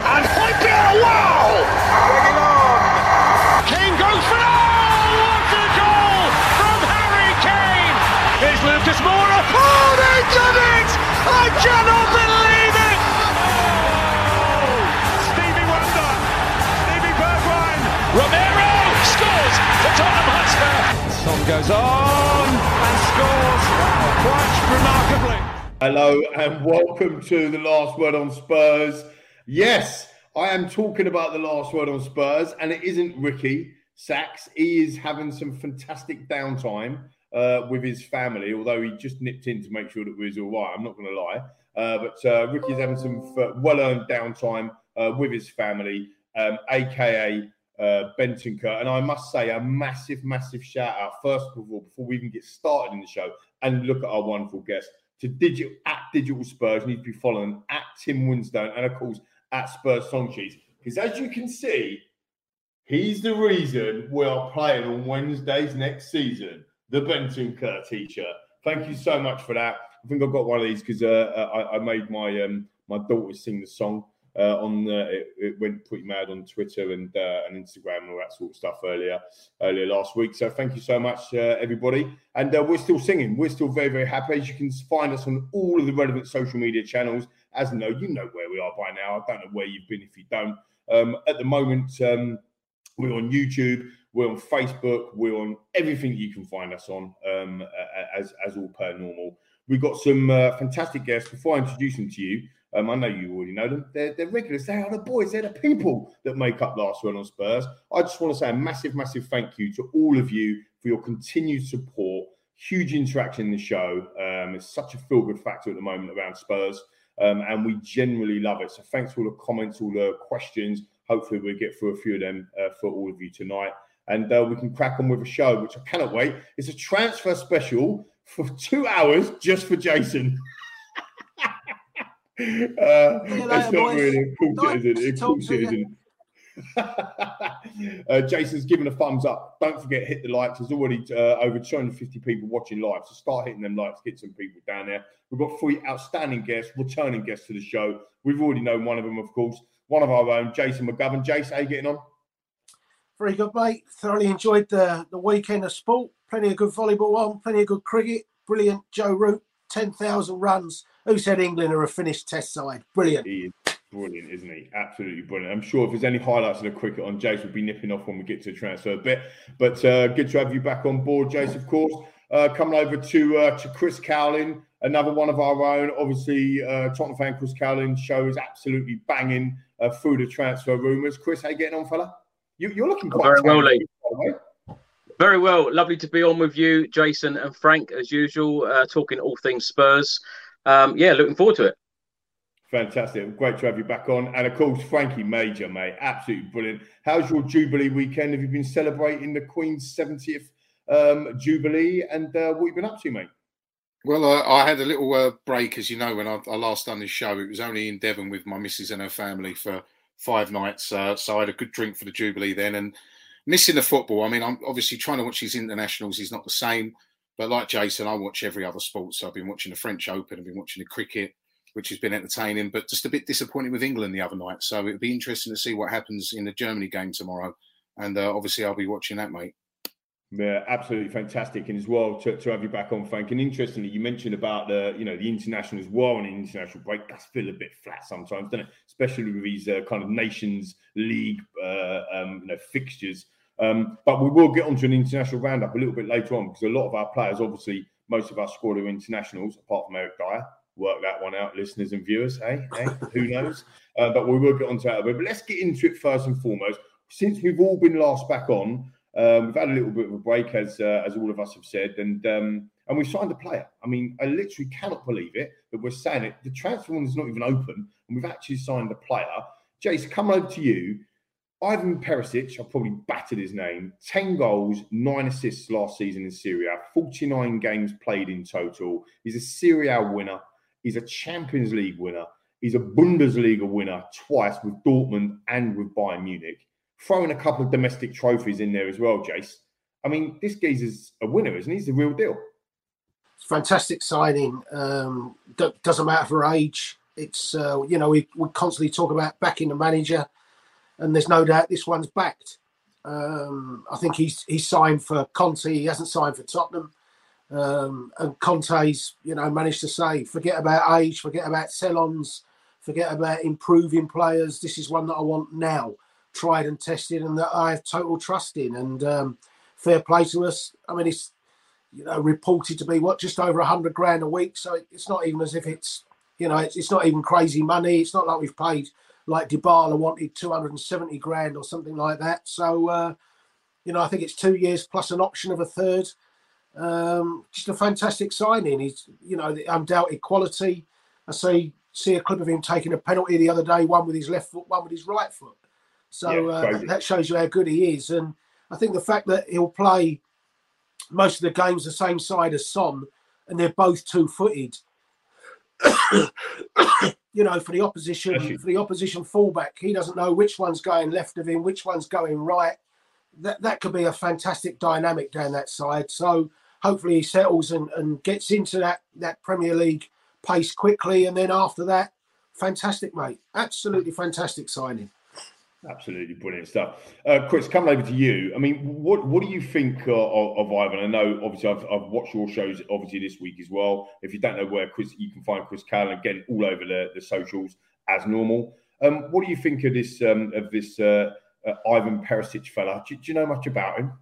And Højbjerg, wow! Bring on! Kane goes for oh, what a goal from Harry Kane! Here's Lucas Moura. Oh, they done it! I cannot believe it! Oh, Stevie Wonder, Stevie Bergwijn, Romero scores for Tottenham Hotspur. Son goes on and scores quite remarkably. Hello and welcome to the last word on Spurs. Yes, I am talking about the last word on Spurs, and it isn't Ricky Sachs. He is having some fantastic downtime uh, with his family, although he just nipped in to make sure that we was all right. I'm not going to lie. Uh, but uh, Ricky's having some well earned downtime uh, with his family, um, aka uh, Bentancur. And I must say, a massive, massive shout out, first of all, before we even get started in the show, and look at our wonderful guest to digital at Digital Spurs. You need to be following at Tim Winstone, and of course, at Spurs Song Sheets. Because as you can see, he's the reason we are playing on Wednesdays next season. The Bentancur teacher. Thank you so much for that. I think I've got one of these because uh, I, I, made my um, my daughter sing the song uh, on. Uh, it, it, went pretty mad on Twitter and uh, and Instagram and all that sort of stuff earlier earlier last week. So thank you so much, uh, everybody. And uh, we're still singing. We're still very very happy. As you can find us on all of the relevant social media channels as know, you know where we are by now. I don't know where you've been if you don't. Um, at the moment, um, we're on YouTube, we're on Facebook, we're on everything you can find us on, um, as as all per normal. We've got some uh, fantastic guests. Before I introduce them to you, um, I know you already know them. They're, they're regulars. They are the boys. They're the people that make up Last Word on Spurs. I just want to say a massive, massive thank you to all of you for your continued support. Huge interaction in the show. Um, it's such a feel good factor at the moment around Spurs um, and we generally love it. So thanks for all the comments, all the questions. Hopefully, we'll get through a few of them uh, for all of you tonight. And uh, we can crack on with a show, which I cannot wait. It's a transfer special for two hours just for Jason. uh, it's not really. Of course it isn't. Of course it isn't. uh, Jason's given a thumbs up. Don't forget, hit the likes. There's already uh, over 250 people watching live. So start hitting them likes, get some people down there. We've got three outstanding guests, returning guests to the show. We've already known one of them, of course, one of our own, Jason McGovern. Jason, how you getting on? Very good, mate. Thoroughly enjoyed the, the weekend of sport. Plenty of good volleyball on, plenty of good cricket. Brilliant. Joe Root, 10,000 runs. Who said England are a finished test side? Brilliant. He is brilliant, isn't he? Absolutely brilliant. I'm sure if there's any highlights of the cricket on Jace, we'll be nipping off when we get to the transfer bit. But uh, good to have you back on board, Jace, of course. Uh, coming over to uh, to Chris Cowlin, another one of our own. Obviously, uh, Tottenham fan Chris Cowlin show is absolutely banging uh, through the transfer rumours. Chris, how you getting on, fella? You, are looking quite very well, Lee. Very well. Lovely to be on with you, Jason and Frank, as usual, uh, talking all things Spurs. Um, yeah, looking forward to it. Fantastic. Great to have you back on. And of course, Frankie Major, mate. Absolutely brilliant. How's your Jubilee weekend? Have you been celebrating the Queen's 70th um, Jubilee? And uh, what have you been up to, mate? Well, I had a little uh, break, as you know, when I, I, last done this show. It was only in Devon with my missus and her family for five nights. Uh, so I had a good drink for the Jubilee then. And missing the football, I mean, I'm obviously trying to watch these internationals. He's not the same. But like Jason, I watch every other sport. So I've been watching the French Open, I've been watching the cricket, which has been entertaining, but just a bit disappointed with England the other night. So it'd be interesting to see what happens in the Germany game tomorrow. And uh, obviously, I'll be watching that, mate. Yeah, absolutely fantastic, and as well to, to have you back on, Frank. And interestingly, you mentioned about the you know the international as well, and the international break does feel a bit flat sometimes, doesn't it? Especially with these uh, kind of Nations League uh, um, you know fixtures. Um, but we will get onto an international roundup a little bit later on because a lot of our players, obviously, most of our squad are internationals, apart from Eric Dier. Work that one out, listeners and viewers. Hey, hey, who knows? Uh, but we will get onto that. But let's get into it first and foremost. Since we've all been last back on, um, we've had a little bit of a break, as uh, as all of us have said, and um, and we signed a player. I mean, I literally cannot believe it that we're saying it. The transfer one is not even open, and we've actually signed a player. Jace, come over to you. Ivan Perisic, I've probably battered his name. Ten goals, nine assists last season in Serie A. Forty-nine games played in total. He's a Serie A winner. He's a Champions League winner. He's a Bundesliga winner twice with Dortmund and with Bayern Munich throwing a couple of domestic trophies in there as well, Jace. I mean, this geezer's a winner, isn't he? He's the real deal. Fantastic signing. Um, doesn't matter for age. It's uh, you know we, we constantly talk about backing the manager, and there's no doubt this one's backed. Um, I think he's he's signed for Conte. He hasn't signed for Tottenham. Um, and Conte's you know managed to say forget about age, forget about sell-ons, forget about improving players. This is one that I want now tried and tested and that I have total trust in. And um, fair play to us. I mean, it's you know reported to be what just over a hundred grand a week, so it's not even as if it's you know it's, it's not even crazy money. It's not like we've paid like Dybala wanted 270 grand or something like that. So uh, you know, I think it's two years plus an option of a third. Um, just a fantastic signing. He's you know the undoubted quality. I see see a clip of him taking a penalty the other day, one with his left foot, one with his right foot. So yeah, uh, that shows you how good he is. And I think the fact that he'll play most of the games the same side as Son, and they're both two-footed. you know, for the opposition, for the opposition fullback, he doesn't know which one's going left of him, which one's going right. That that could be a fantastic dynamic down that side. So hopefully he settles and, and gets into that that Premier League pace quickly, and then after that, fantastic, mate. Absolutely fantastic signing. Absolutely brilliant stuff. Uh, Chris, coming over to you. I mean, what what do you think uh, of, of, Ivan? I know, obviously, I've, I've, watched your shows, obviously, this week as well. If you don't know where Chris, you can find Chris Cowlin again all over the, the socials as normal. Um, what do you think of this um, of this uh, uh Ivan Perisic fella? Do, do, you know much about him?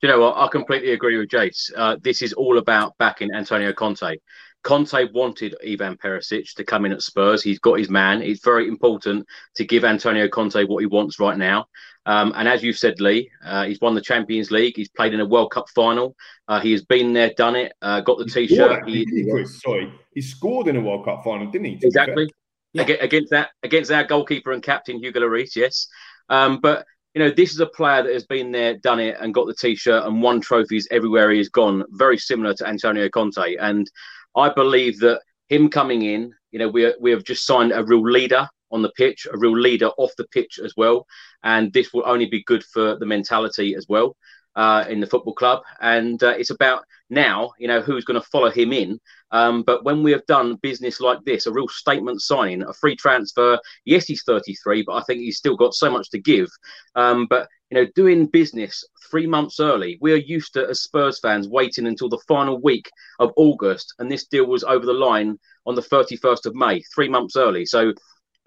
Do you know what? I completely agree with Jace. Uh, this is all about backing Antonio Conte. Conte wanted Ivan Perisic to come in at Spurs. He's got his man. It's very important to give Antonio Conte what he wants right now. Um, and as you've said, Lee, uh, he's won the Champions League. He's played in a World Cup final. Uh, he has been there, done it, uh, got the he T-shirt. He, he, sorry, he scored in a World Cup final, didn't he? Exactly. Yeah. Against that, against our goalkeeper and captain Hugo Lloris, yes. Um, but you know, this is a player that has been there, done it, and got the T-shirt and won trophies everywhere he has gone. Very similar to Antonio Conte, and I believe that him coming in, you know, we we have just signed a real leader on the pitch, a real leader off the pitch as well, and this will only be good for the mentality as well uh, in the football club. And uh, it's about now, you know, who's going to follow him in. Um, but when we have done business like this, a real statement signing, a free transfer, yes, he's 33, but I think he's still got so much to give. Um, but you know, doing business three months early. We are used to, as Spurs fans, waiting until the final week of August, and this deal was over the line on the 31st of May, three months early. So,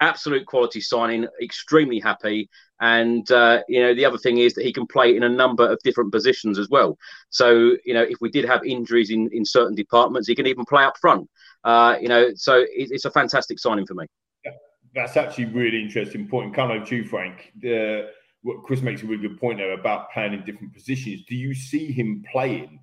absolute quality signing, extremely happy. And, uh, you know, the other thing is that he can play in a number of different positions as well. So, you know, if we did have injuries in, in certain departments, he can even play up front. Uh, you know, so it, it's a fantastic signing for me. That's actually really interesting point. Come over to you, Frank. The what Chris makes a really good point there about playing in different positions. Do you see him playing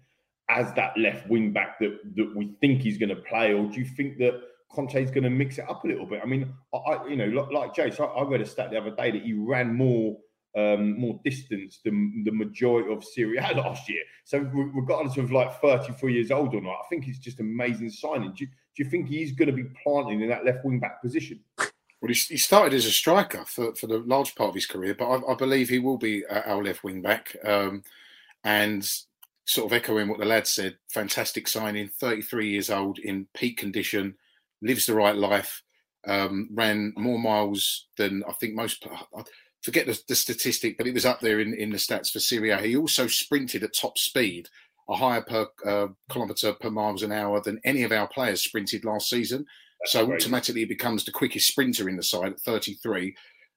as that left wing back that that we think he's going to play, or do you think that Conte's going to mix it up a little bit? I mean, I you know like, like Jace, I, I read a stat the other day that he ran more um, more distance than the majority of Serie A last year. So regardless of like 33 years old or not, I think it's just amazing signing. Do you, do you think he's going to be planting in that left wing back position? Well, he, started as a striker for, for the large part of his career, but I, I believe he will be our left wing back. Um, and sort of echoing what the lad said, fantastic signing, 33 years old in peak condition, lives the right life, um, ran more miles than I think most. I forget the, the, statistic, but it was up there in, in the stats for Serie A. He also sprinted at top speed, a higher per uh, kilometre per miles an hour than any of our players sprinted last season. That's so automatically, it becomes the quickest sprinter in the side at 33.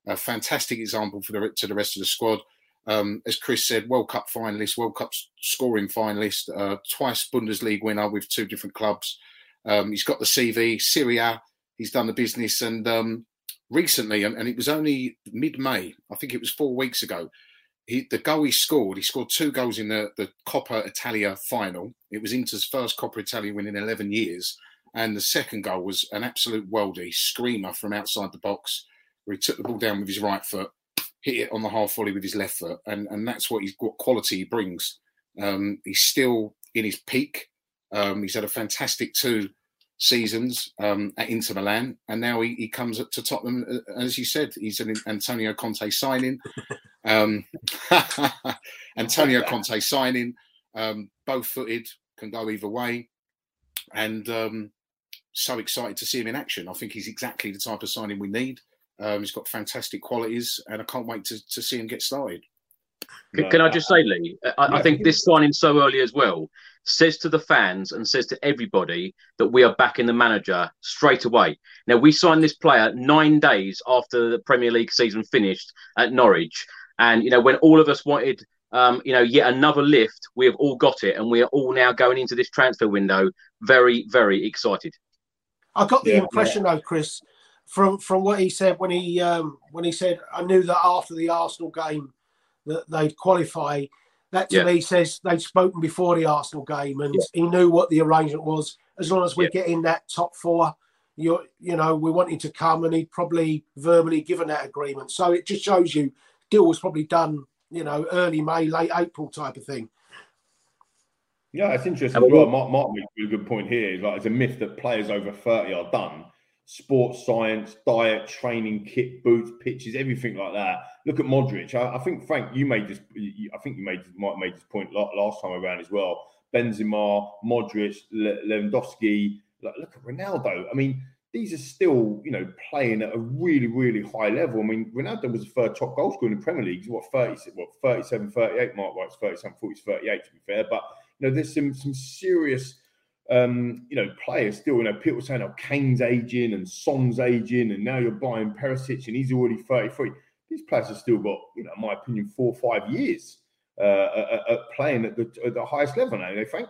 A fantastic example for the to the rest of the squad. Um, as Chris said, World Cup finalist, World Cup scoring finalist, uh, twice Bundesliga winner with two different clubs. Um, he's got the CV, Serie A. He's done the business, and um, recently, and, and, it was only mid-May. I think it was four weeks ago. He, the goal he scored, he scored two goals in the, the Coppa Italia final. It was Inter's first Coppa Italia win in 11 years. And the second goal was an absolute worldie, screamer from outside the box, where he took the ball down with his right foot, hit it on the half volley with his left foot, and and that's what he's what quality he brings. Um, he's still in his peak. Um, he's had a fantastic two seasons um, at Inter Milan, and now he, he comes to Tottenham. Uh, as you said, he's an Antonio Conte signing. Um, Antonio Conte signing, um, both footed, can go either way, and um, so excited to see him in action. I think he's exactly the type of signing we need. Um, he's got fantastic qualities, and I can't wait to, to see him get started. Can, can I just say, Lee? I, I, think this signing so early as well says to the fans and says to everybody that we are backing the manager straight away. Now, we signed this player nine days after the Premier League season finished at Norwich. And, you know, when all of us wanted, um, you know, yet another lift, we have all got it. And we are all now going into this transfer window very, very excited. I got the yeah, impression, yeah. though, Chris, from from what he said when he um, when he said, "I knew that after the Arsenal game that they'd qualify." That to yeah. me says they'd spoken before the Arsenal game, and yeah. he knew what the arrangement was. As long as we get in that top four, you you know, we wanted to come, and he'd probably verbally given that agreement. So it just shows you, deal was probably done, you know, early May, late April type of thing. Yeah, it's interesting. Well, Mark, Mark makes a good point here. Like, it's a myth that players over 30 are done sports science, diet, training kit, boots, pitches, everything like that. Look at Modric. I, I think Frank, you made this. I think you made might made this point last time around as well. Benzema, Modric, Le- Lewandowski. Look at Ronaldo. I mean, these are still, you know, playing at a really, really high level. I mean, Ronaldo was the third top goal scorer in the Premier League. He's what 30, what 37, 38, Mark White's 37, 40, 38 to be fair. But you know, there's some some serious um, you know, players still, you know, people saying, oh, Kane's aging and Son's aging, and now you're buying Perisic and he's already 33. These players have still got, you know, in my opinion, four or five years uh, at, at playing at the, at the highest level now, they think.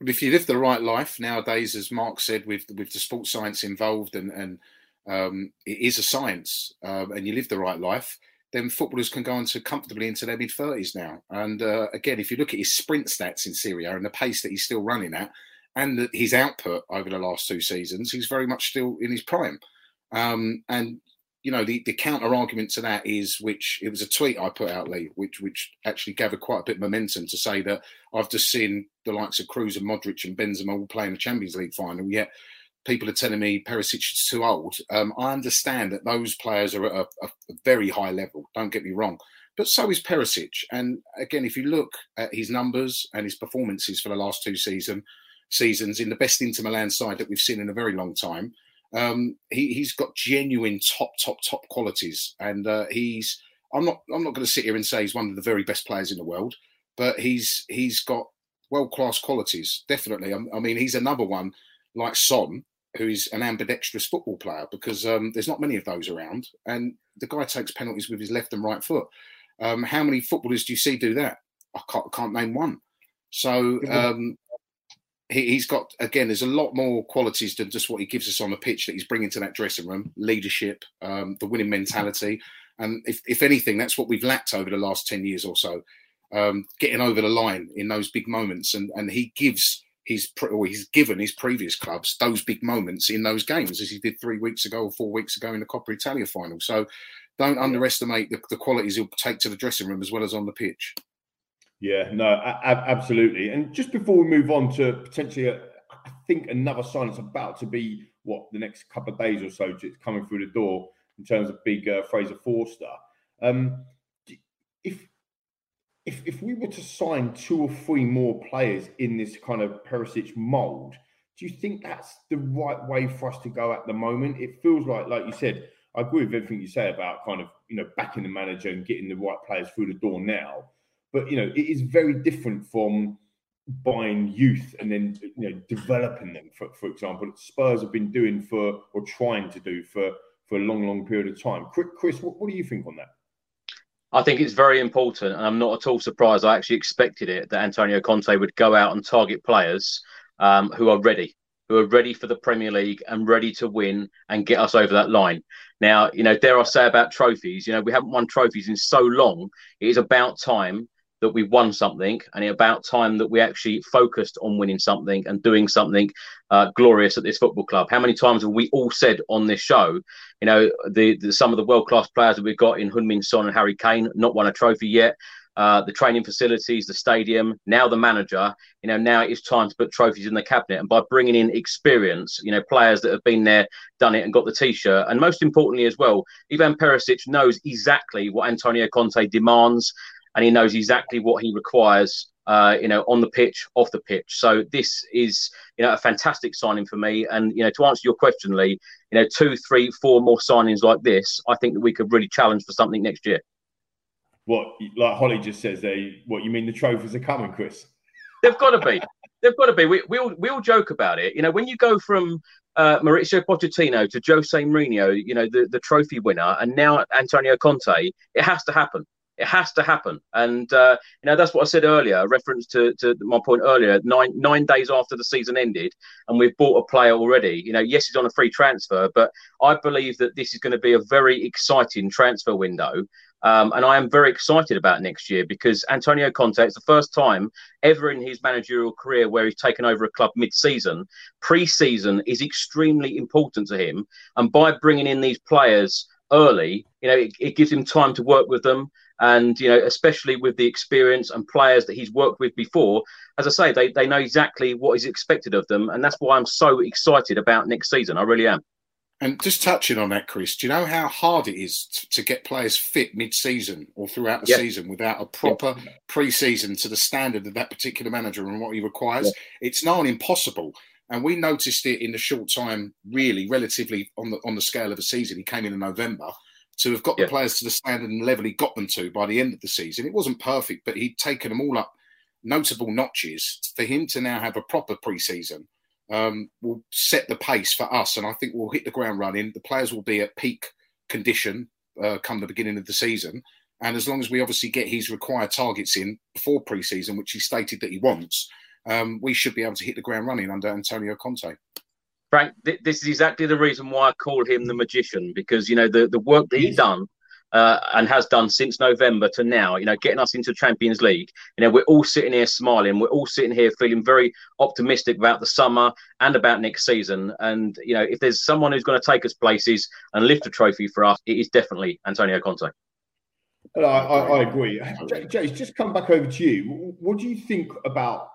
If you live the right life nowadays, as Mark said, with with the sports science involved, and and um, it is a science, um, and you live the right life, then footballers can go on to comfortably into their mid thirties now. And uh, again, if you look at his sprint stats in Serie A and the pace that he's still running at, and his output over the last two seasons, he's very much still in his prime. Um, and you know, the, the counter argument to that is, which it was a tweet I put out, Lee, which which actually gathered quite a bit of momentum to say that I've just seen the likes of Kroos and Modric and Benzema all playing the Champions League final, yet people are telling me Perisic is too old. Um, I understand that those players are at a, a, very high level. Don't get me wrong, but so is Perisic. And again, if you look at his numbers and his performances for the last two seasons seasons in the best Inter Milan side that we've seen in a very long time. Um, he, has got genuine top, top, top qualities, and uh, he's. I'm not. I'm not going to sit here and say he's one of the very best players in the world, but he's he's got world class qualities. Definitely. I, I, mean, he's another one like Son, who is an ambidextrous football player because um, there's not many of those around, and the guy takes penalties with his left and right foot. Um, how many footballers do you see do that? I can't, can't name one. So um, he, has got again. There's a lot more qualities than just what he gives us on the pitch that he's bringing to that dressing room: leadership, um, the winning mentality, and if, if anything, that's what we've lacked over the last ten years or so. Um, getting over the line in those big moments, and and he gives he's or he's given his previous clubs those big moments in those games, as he did three weeks ago or four weeks ago in the Coppa Italia final. So don't underestimate the, the qualities he'll take to the dressing room as well as on the pitch. Yeah, no, absolutely. And just before we move on to potentially, I think another sign that's about to be what the next couple of days or so, it's coming through the door in terms of big uh, Fraser Forster. Um, if if if we were to sign two or three more players in this kind of Perisic mold, do you think that's the right way for us to go at the moment? It feels like, like you said, I agree with everything you say about kind of you know backing the manager and getting the right players through the door now. But you know, it is very different from buying youth and then you know developing them. For for example, Spurs have been doing for or trying to do for for a long, long period of time. Chris, what, what do you think on that? I think it's very important, and I'm not at all surprised. I actually expected it that Antonio Conte would go out and target players um, who are ready, who are ready for the Premier League and ready to win and get us over that line. Now, you know, dare I say about trophies, you know, we haven't won trophies in so long. It is about time that we won something, and it's about time that we actually focused on winning something and doing something uh, glorious at this football club. How many times have we all said on this show, you know, the, the some of the world class players that we've got in Heung-min Son and Harry Kane, not won a trophy yet. Uh, the training facilities, the stadium, now the manager. You know, now it's time to put trophies in the cabinet. And by bringing in experience, you know, players that have been there, done it, and got the T-shirt, and most importantly as well, Ivan Perisic knows exactly what Antonio Conte demands and he knows exactly what he requires. Uh, you know, on the pitch, off the pitch. So this is, you know, a fantastic signing for me. And you know, to answer your question, Lee, you know, two, three, four more signings like this, I think that we could really challenge for something next year. What, like Holly just says, they what you mean the trophies are coming, Chris? They've got to be. They've got to be. We, we all we all joke about it. You know, when you go from uh, Mauricio Pochettino to Jose Mourinho, you know, the, the trophy winner, and now Antonio Conte, it has to happen. It has to happen, and uh, you know that's what I said earlier. Reference to, to my point earlier. Nine nine days after the season ended, and we've bought a player already. You know, yes, he's on a free transfer, but I believe that this is going to be a very exciting transfer window. Um, and I am very excited about next year because Antonio Conte, it's the first time ever in his managerial career where he's taken over a club mid season. Pre season is extremely important to him. And by bringing in these players early, you know, it, it gives him time to work with them and you know especially with the experience and players that he's worked with before as i say they, they know exactly what is expected of them. And that's why i'm so excited about next season. I really am. And just touching on that chris do you know how hard it is to, to get players fit mid-season or throughout the season without a proper yeah. pre-season to the standard of that particular manager and what he requires? Yeah. it's not impossible. And we noticed it in the short time really relatively on the on the scale of a season. He came in in november to have got yeah. the players to the standard and level he got them to by the end of the season. It wasn't perfect, but he'd taken them all up notable notches. For him to now have a proper preseason um, will set the pace for us, and I think we'll hit the ground running. The players will be at peak condition uh, come the beginning of the season. And as long as we obviously get his required targets in before preseason, which he stated that he wants, um, we should be able to hit the ground running under Antonio Conte. Frank, th- this is exactly the reason why I call him the magician because you know the the work that he's done uh, and has done since November to now, you know, getting us into Champions League. You know, we're all sitting here smiling. We're all sitting here feeling very optimistic about the summer and about next season. And you know, if there's someone who's going to take us places and lift a trophy for us, it is definitely Antonio Conte. I, I, I agree. Jace, just come back over to you. What do you think about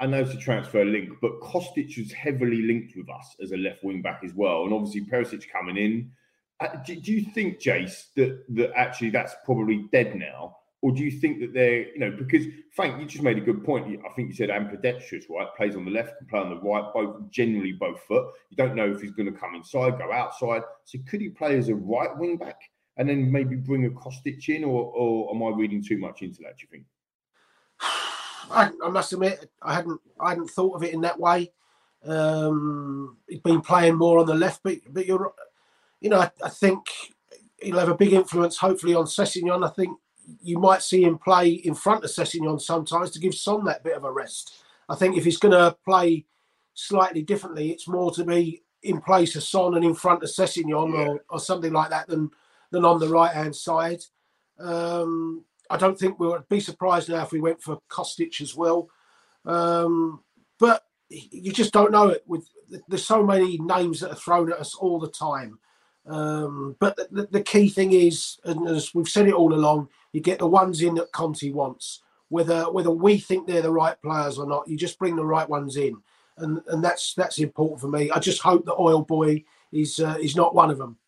I know it's a transfer link, but Kostic was heavily linked with us as a left wing back as well, and obviously Perisic coming in. Uh, do, do, you think, Jace, that that actually that's probably dead now, or do you think that they're you know because Frank, you just made a good point. I think you said ambidextrous, right? Plays on the left, can play on the right, both generally both foot. You don't know if he's going to come inside, go outside. So could he play as a right wing back and then maybe bring a Kostic in, or, or am I reading too much into that? Do you think? I, I, must admit, I hadn't I hadn't thought of it in that way. Um, he's been playing more on the left, but but you're, you know, I, I think he'll have a big influence, hopefully, on Sessegnon. I think you might see him play in front of Sessegnon sometimes to give Son that bit of a rest. I think if he's going to play slightly differently, it's more to be in place of Son and in front of Sessegnon yeah. or, or something like that than than on the right hand side. Um, I don't think we'll be surprised now if we went for Kostic as well. Um, but you just don't know it. With there's so many names that are thrown at us all the time. Um, but the, the, key thing is, and as we've said it all along, you get the ones in that Conte wants. Whether whether we think they're the right players or not, you just bring the right ones in, and and that's that's important for me. I just hope that Oil Boy is uh, is not one of them.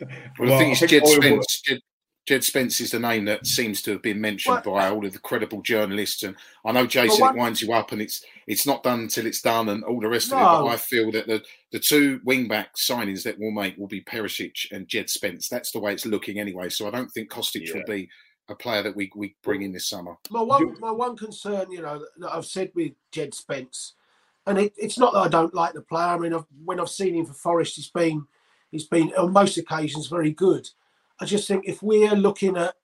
Well, well I think it's Jed Spence. Jed, Jed Spence is the name that seems to have been mentioned by all of the credible journalists, and I know Jason one, it winds you up, and it's it's not done until it's done, and all the rest no. of it. But I feel that the the two wing back signings that we'll make will be Perisic and Jed Spence. That's the way it's looking anyway. So I don't think Kostic yeah. will be a player that we we bring in this summer. My one my one concern, you know, that I've said with Jed Spence, and it, it's not that I don't like the player. I mean, I've, when I've seen him for Forest, he's been he's been on most occasions very good I just think if we're looking at,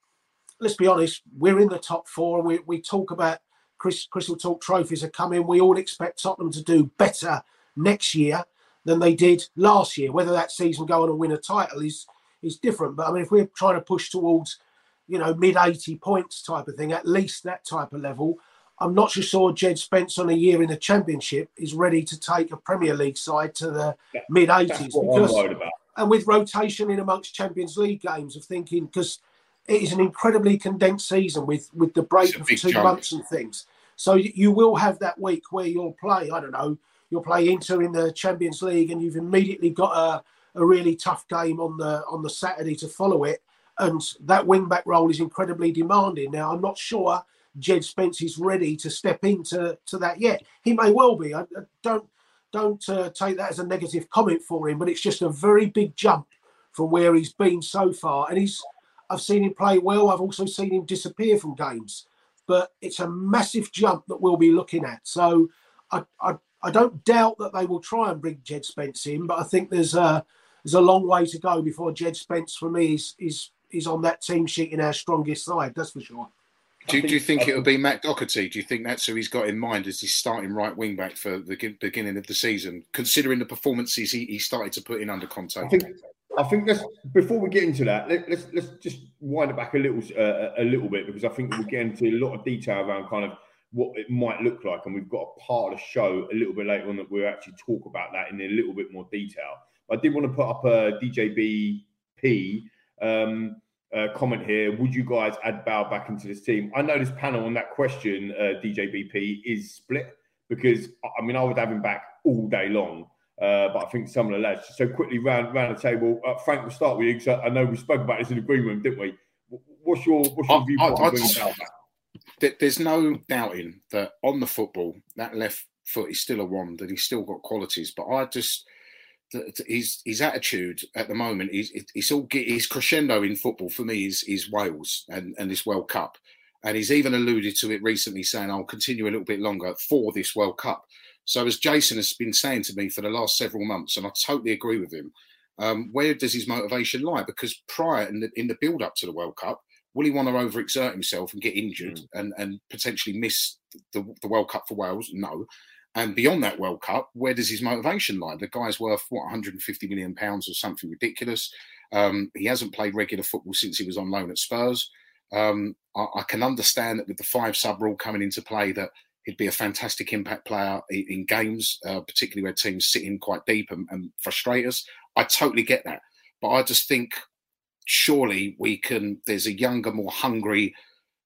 let's be honest, we're in the top four. We, we talk about Chris, Crystal Talk trophies are coming. We all expect Tottenham to do better next year than they did last year. Whether that season go on and win a title is is different. But I mean, if we're trying to push towards, you know, mid 80 points type of thing, at least that type of level, I'm not so sure Jed Spence on a year in the Championship is ready to take a Premier League side to the yeah, mid 80s because and with rotation in amongst Champions League games of thinking because it is an incredibly condensed season with with the break of two chunk. months and things. So you will have that week where you'll play. I don't know. You'll play Inter in the Champions League, and you've immediately got a, a really tough game on the on the Saturday to follow it. And that wing back role is incredibly demanding. Now I'm not sure Jed Spence is ready to step into to that yet. He may well be. I, I don't don't uh, take that as a negative comment for him, but it's just a very big jump from where he's been so far. And he's, I've seen him play well. I've also seen him disappear from games, but it's a massive jump that we'll be looking at. So I, I, I don't doubt that they will try and bring Jed Spence in, but I think there's a there's a long way to go before Jed Spence for me is is is on that team sheet in our strongest side. That's for sure. Do, you, do you think it'll be Matt Doherty? Do you think that's who he's got in mind as his starting right wing back for the beginning of the season, considering the performances he, he started to put in under Conte? I think, I think let's before we get into that, let, us let's, let's just wind it back a little uh, a little bit because I think we'll get into a lot of detail around kind of what it might look like, and we've got a part of the show a little bit later on that we'll actually talk about that in a little bit more detail. I did want to put up a DJBP. Um, uh, comment here. Would you guys add Bale back into this team? I know this panel on that question, uh, DJBP, is split because I mean I would have him back all day long. Uh, but I think some of the lads. So quickly round round the table. Uh, Frank, we'll start with you because I know we spoke about this in the green room, didn't we? What's your what's your view on Bale back? There's no doubting that on the football, that left foot is still a wand and he's still got qualities. But I just his his attitude at the moment is it's all his crescendo in football for me is is Wales and and this World Cup, and he's even alluded to it recently, saying I'll continue a little bit longer for this World Cup. So as Jason has been saying to me for the last several months, and I totally agree with him. Um, where does his motivation lie? Because prior in the in the build up to the World Cup, will he want to overexert himself and get injured mm. and and potentially miss the, the World Cup for Wales? No. And beyond that World Cup, where does his motivation lie? The guy's worth what 150 million pounds or something ridiculous. Um, he hasn't played regular football since he was on loan at Spurs. Um, I, I, can understand that with the five sub rule coming into play, that he'd be a fantastic impact player in, in games, uh, particularly where teams sit in quite deep and, and frustrate us. I totally get that, but I just think surely we can. There's a younger, more hungry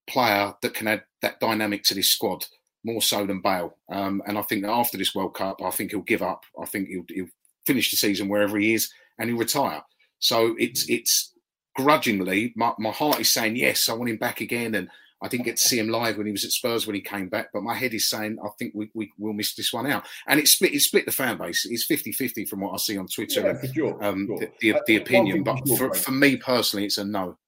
player that can add that dynamic to this squad more so than Bale. Um, and I think that after this World Cup, I think he'll give up. I think he'll, he'll, finish the season wherever he is and he'll retire. So it's it's grudgingly, my, my heart is saying yes, I want him back again. And I didn't get to see him live when he was at Spurs when he came back, but my head is saying I think we, we will miss this one out. And it split, it split the fan base. It's 50-50 from what I see on Twitter yeah, and sure, um, sure. The, the, the opinion. But for, for me personally, it's a no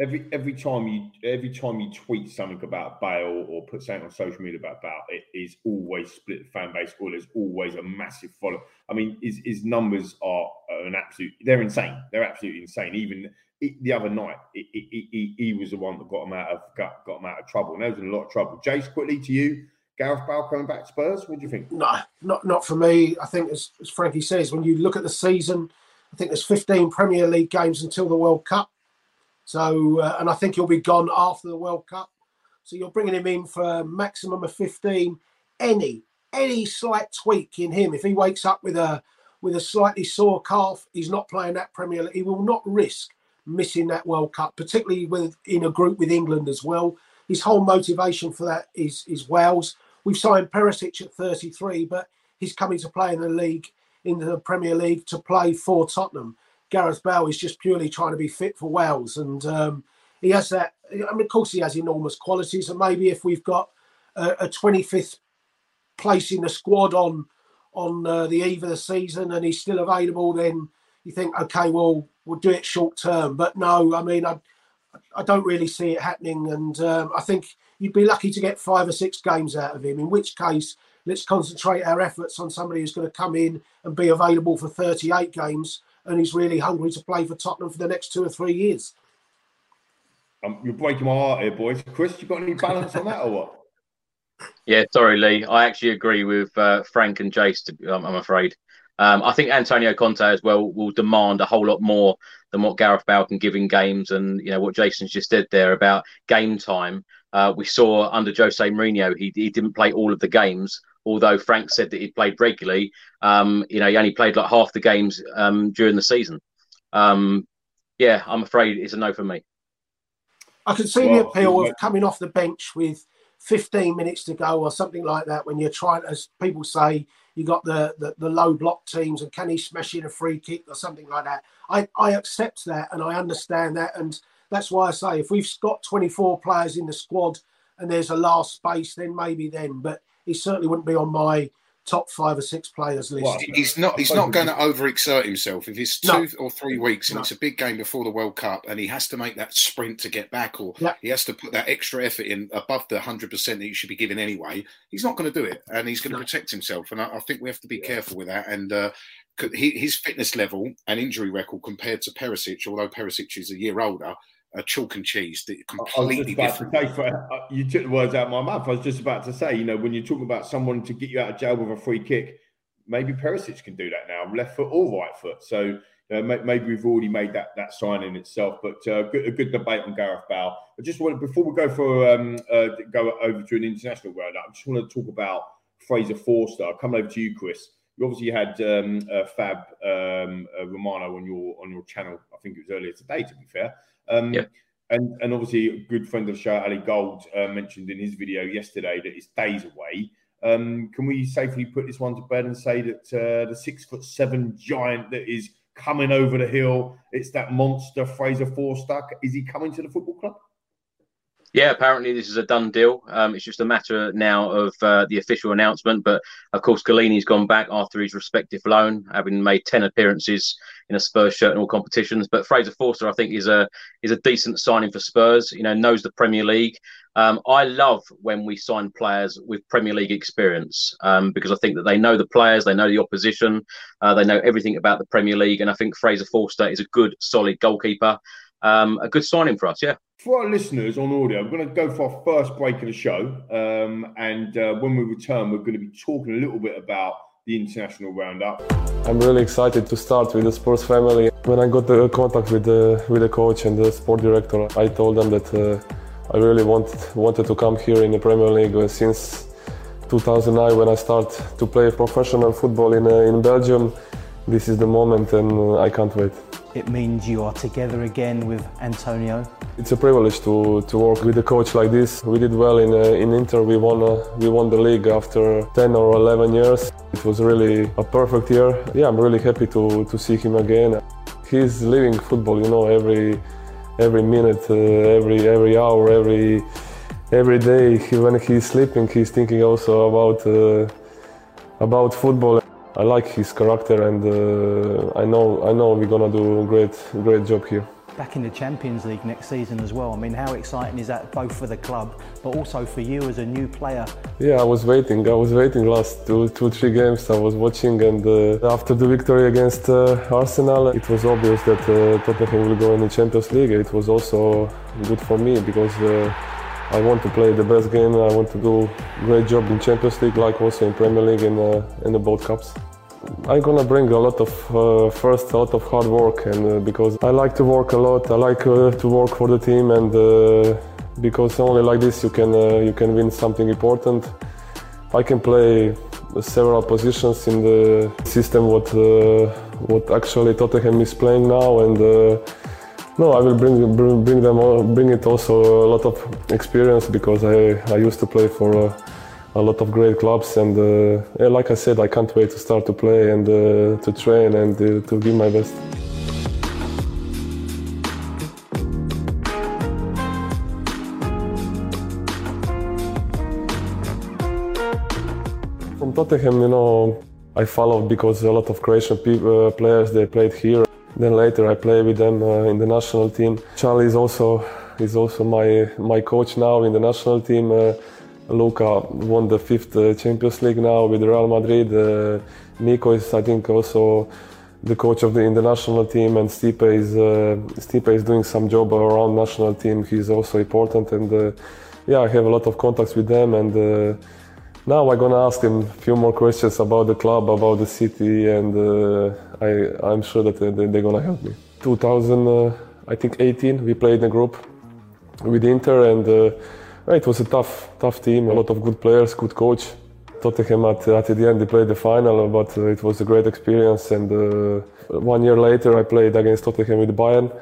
every every time you every time you tweet something about Bale or put something on social media about Bale, it is always split the fan base, or there's always a massive follow. I mean, his, his numbers are an absolute. They're insane. They're absolutely insane. Even the other night, he, he, was the one that got him out of got, got him out of trouble, and there was in a lot of trouble. Jace, quickly to you. Gareth Bale coming back to Spurs. What do you think? No, not not for me. I think as, as Frankie says, when you look at the season, I think there's 15 Premier League games until the World Cup. So, uh, and I think he'll be gone after the World Cup. So you're bringing him in for maximum of 15. Any, any slight tweak in him, if he wakes up with a with a slightly sore calf, he's not playing that Premier League. He will not risk missing that World Cup, particularly with in a group with England as well. His whole motivation for that is is Wales. We've signed Perisic at 33, but he's coming to play in the league, in the Premier League, to play for Tottenham. Gareth Bale is just purely trying to be fit for Wales, and um, he has that. I mean, of course, he has enormous qualities, and maybe if we've got a, a 25th place in the squad on on uh, the eve of the season and he's still available, then you think, okay, well, we'll do it short term. But no, I mean, I, I don't really see it happening. And um, I think you'd be lucky to get five or six games out of him, in which case, let's concentrate our efforts on somebody who's going to come in and be available for 38 games and he's really hungry to play for Tottenham for the next two or three years. Um, you're breaking my heart here, boys. Chris, you got any balance on that or what? Yeah, sorry, Lee. I actually agree with uh, Frank and Jace. To, um, I'm afraid. Um, I think Antonio Conte as well will demand a whole lot more than what Gareth Bale can give in games, and you know what Jason's just said there about game time. Uh, we saw under Jose Mourinho, he, he didn't play all of the games, although Frank said that he played regularly. Um, you know, he only played like half the games um, during the season. Um, yeah, I'm afraid it's a no for me. I can see well, the appeal of coming off the bench with 15 minutes to go or something like that when you're trying, as people say, you got the, the, the low block teams and can he smash in a free kick or something like that. I, I accept that and I understand that. And that's why I say if we've got 24 players in the squad and there's a last space, then maybe then. But he certainly wouldn't be on my top five or six players list. Well, he's not. He's not going to overexert himself. If it's two no. or three weeks and no. it's a big game before the World Cup, and he has to make that sprint to get back, or yeah. he has to put that extra effort in above the hundred percent that he should be giving anyway, he's not going to do it, and he's going to no. protect himself. And I, I, think we have to be yeah. careful with that. And uh, his fitness level and injury record compared to Perisic, although Perisic is a year older, a chalk and cheese. That completely different. To for, uh, you took the words out of my mouth. I was just about to say, you know, when you're talking about someone to get you out of jail with a free kick, maybe Perisic can do that now, left foot or right foot. So uh, maybe we've already made that that sign in itself. But uh, good, a good debate on Gareth Bale. I just want before we go for um, uh, go over to an international round, I just want to talk about Fraser Forster. I'll come over to you, Chris. You obviously had um, uh, Fab um, uh, Romano on your on your channel. I think it was earlier today, to be fair. Um, yeah. And, and obviously, a good friend of the show, Ali Gold, uh, mentioned in his video yesterday that it's days away. Um, can we safely put this one to bed and say that uh, the six foot seven giant that is coming over the hill, it's that monster Fraser Forster. Is he coming to the football club? Yeah, apparently this is a done deal. Um, it's just a matter now of uh, the official announcement. But of course, Gollini's gone back after his respective loan, having made ten appearances in a Spurs shirt in all competitions. But Fraser Forster, I think, is a is a decent signing for Spurs. You know, knows the Premier League. Um, I love when we sign players with Premier League experience um, because I think that they know the players, they know the opposition, uh, they know everything about the Premier League, and I think Fraser Forster is a good, solid goalkeeper. Um, a good signing for us, yeah. For our listeners on audio, we're going to go for our first break of the show. Um, and uh, when we return, we're going to be talking a little bit about the international roundup. I'm really excited to start with the sports family. When I got the contact with the with the coach and the sport director, I told them that uh, I really want, wanted to come here in the Premier League uh, since 2009 when I started to play professional football in uh, in Belgium. This is the moment, and uh, I can't wait. It means you are together again with Antonio. It's a privilege to, to work with a coach like this. We did well in, uh, in Inter. We won, uh, we won the league after 10 or 11 years. It was really a perfect year. Yeah, I'm really happy to, to see him again. He's living football, you know, every, every minute, uh, every, every hour, every, every day. He, when he's sleeping, he's thinking also about, uh, about football. I like his character, and uh, I know I know we're gonna do a great great job here. Back in the Champions League next season as well. I mean, how exciting is that both for the club, but also for you as a new player? Yeah, I was waiting. I was waiting last two, two, three games. I was watching, and uh, after the victory against uh, Arsenal, it was obvious that uh, Tottenham will go in the Champions League. It was also good for me because. I want to play the best game. I want to do great job in Champions League, like also in Premier League and uh, in the both cups. I'm gonna bring a lot of uh, first a lot of hard work, and uh, because I like to work a lot, I like uh, to work for the team, and uh, because only like this you can uh, you can win something important. I can play several positions in the system what what actually Tottenham is playing now and no I will bring bring, them all, bring it also a lot of experience because I, I used to play for uh, a lot of great clubs and uh, yeah, like I said I can't wait to start to play and uh, to train and uh, to give my best. From Tottenham, you know, I followed because a lot of Croatian uh, players they played here. Then later I play with them uh, in the national team. Charlie is also is also my my coach now in the national team. Uh, Luka won the fifth uh, Champions League now with Real Madrid. Uh, Nico is I think also the coach of the international team, and Stipe is uh, Stipe is doing some job around national team. He's also important, and yeah, I have a lot of contacts with them and. Now I'm gonna ask him a few more questions about the club, about the city, and uh, I, I'm sure that they, they're gonna help me. 2000, uh, I think 18, we played in a group with Inter, and uh, it was a tough, tough team. A lot of good players, good coach. Tottenham at, at the end they played the final, but uh, it was a great experience. And uh, one year later, I played against Tottenham with Bayern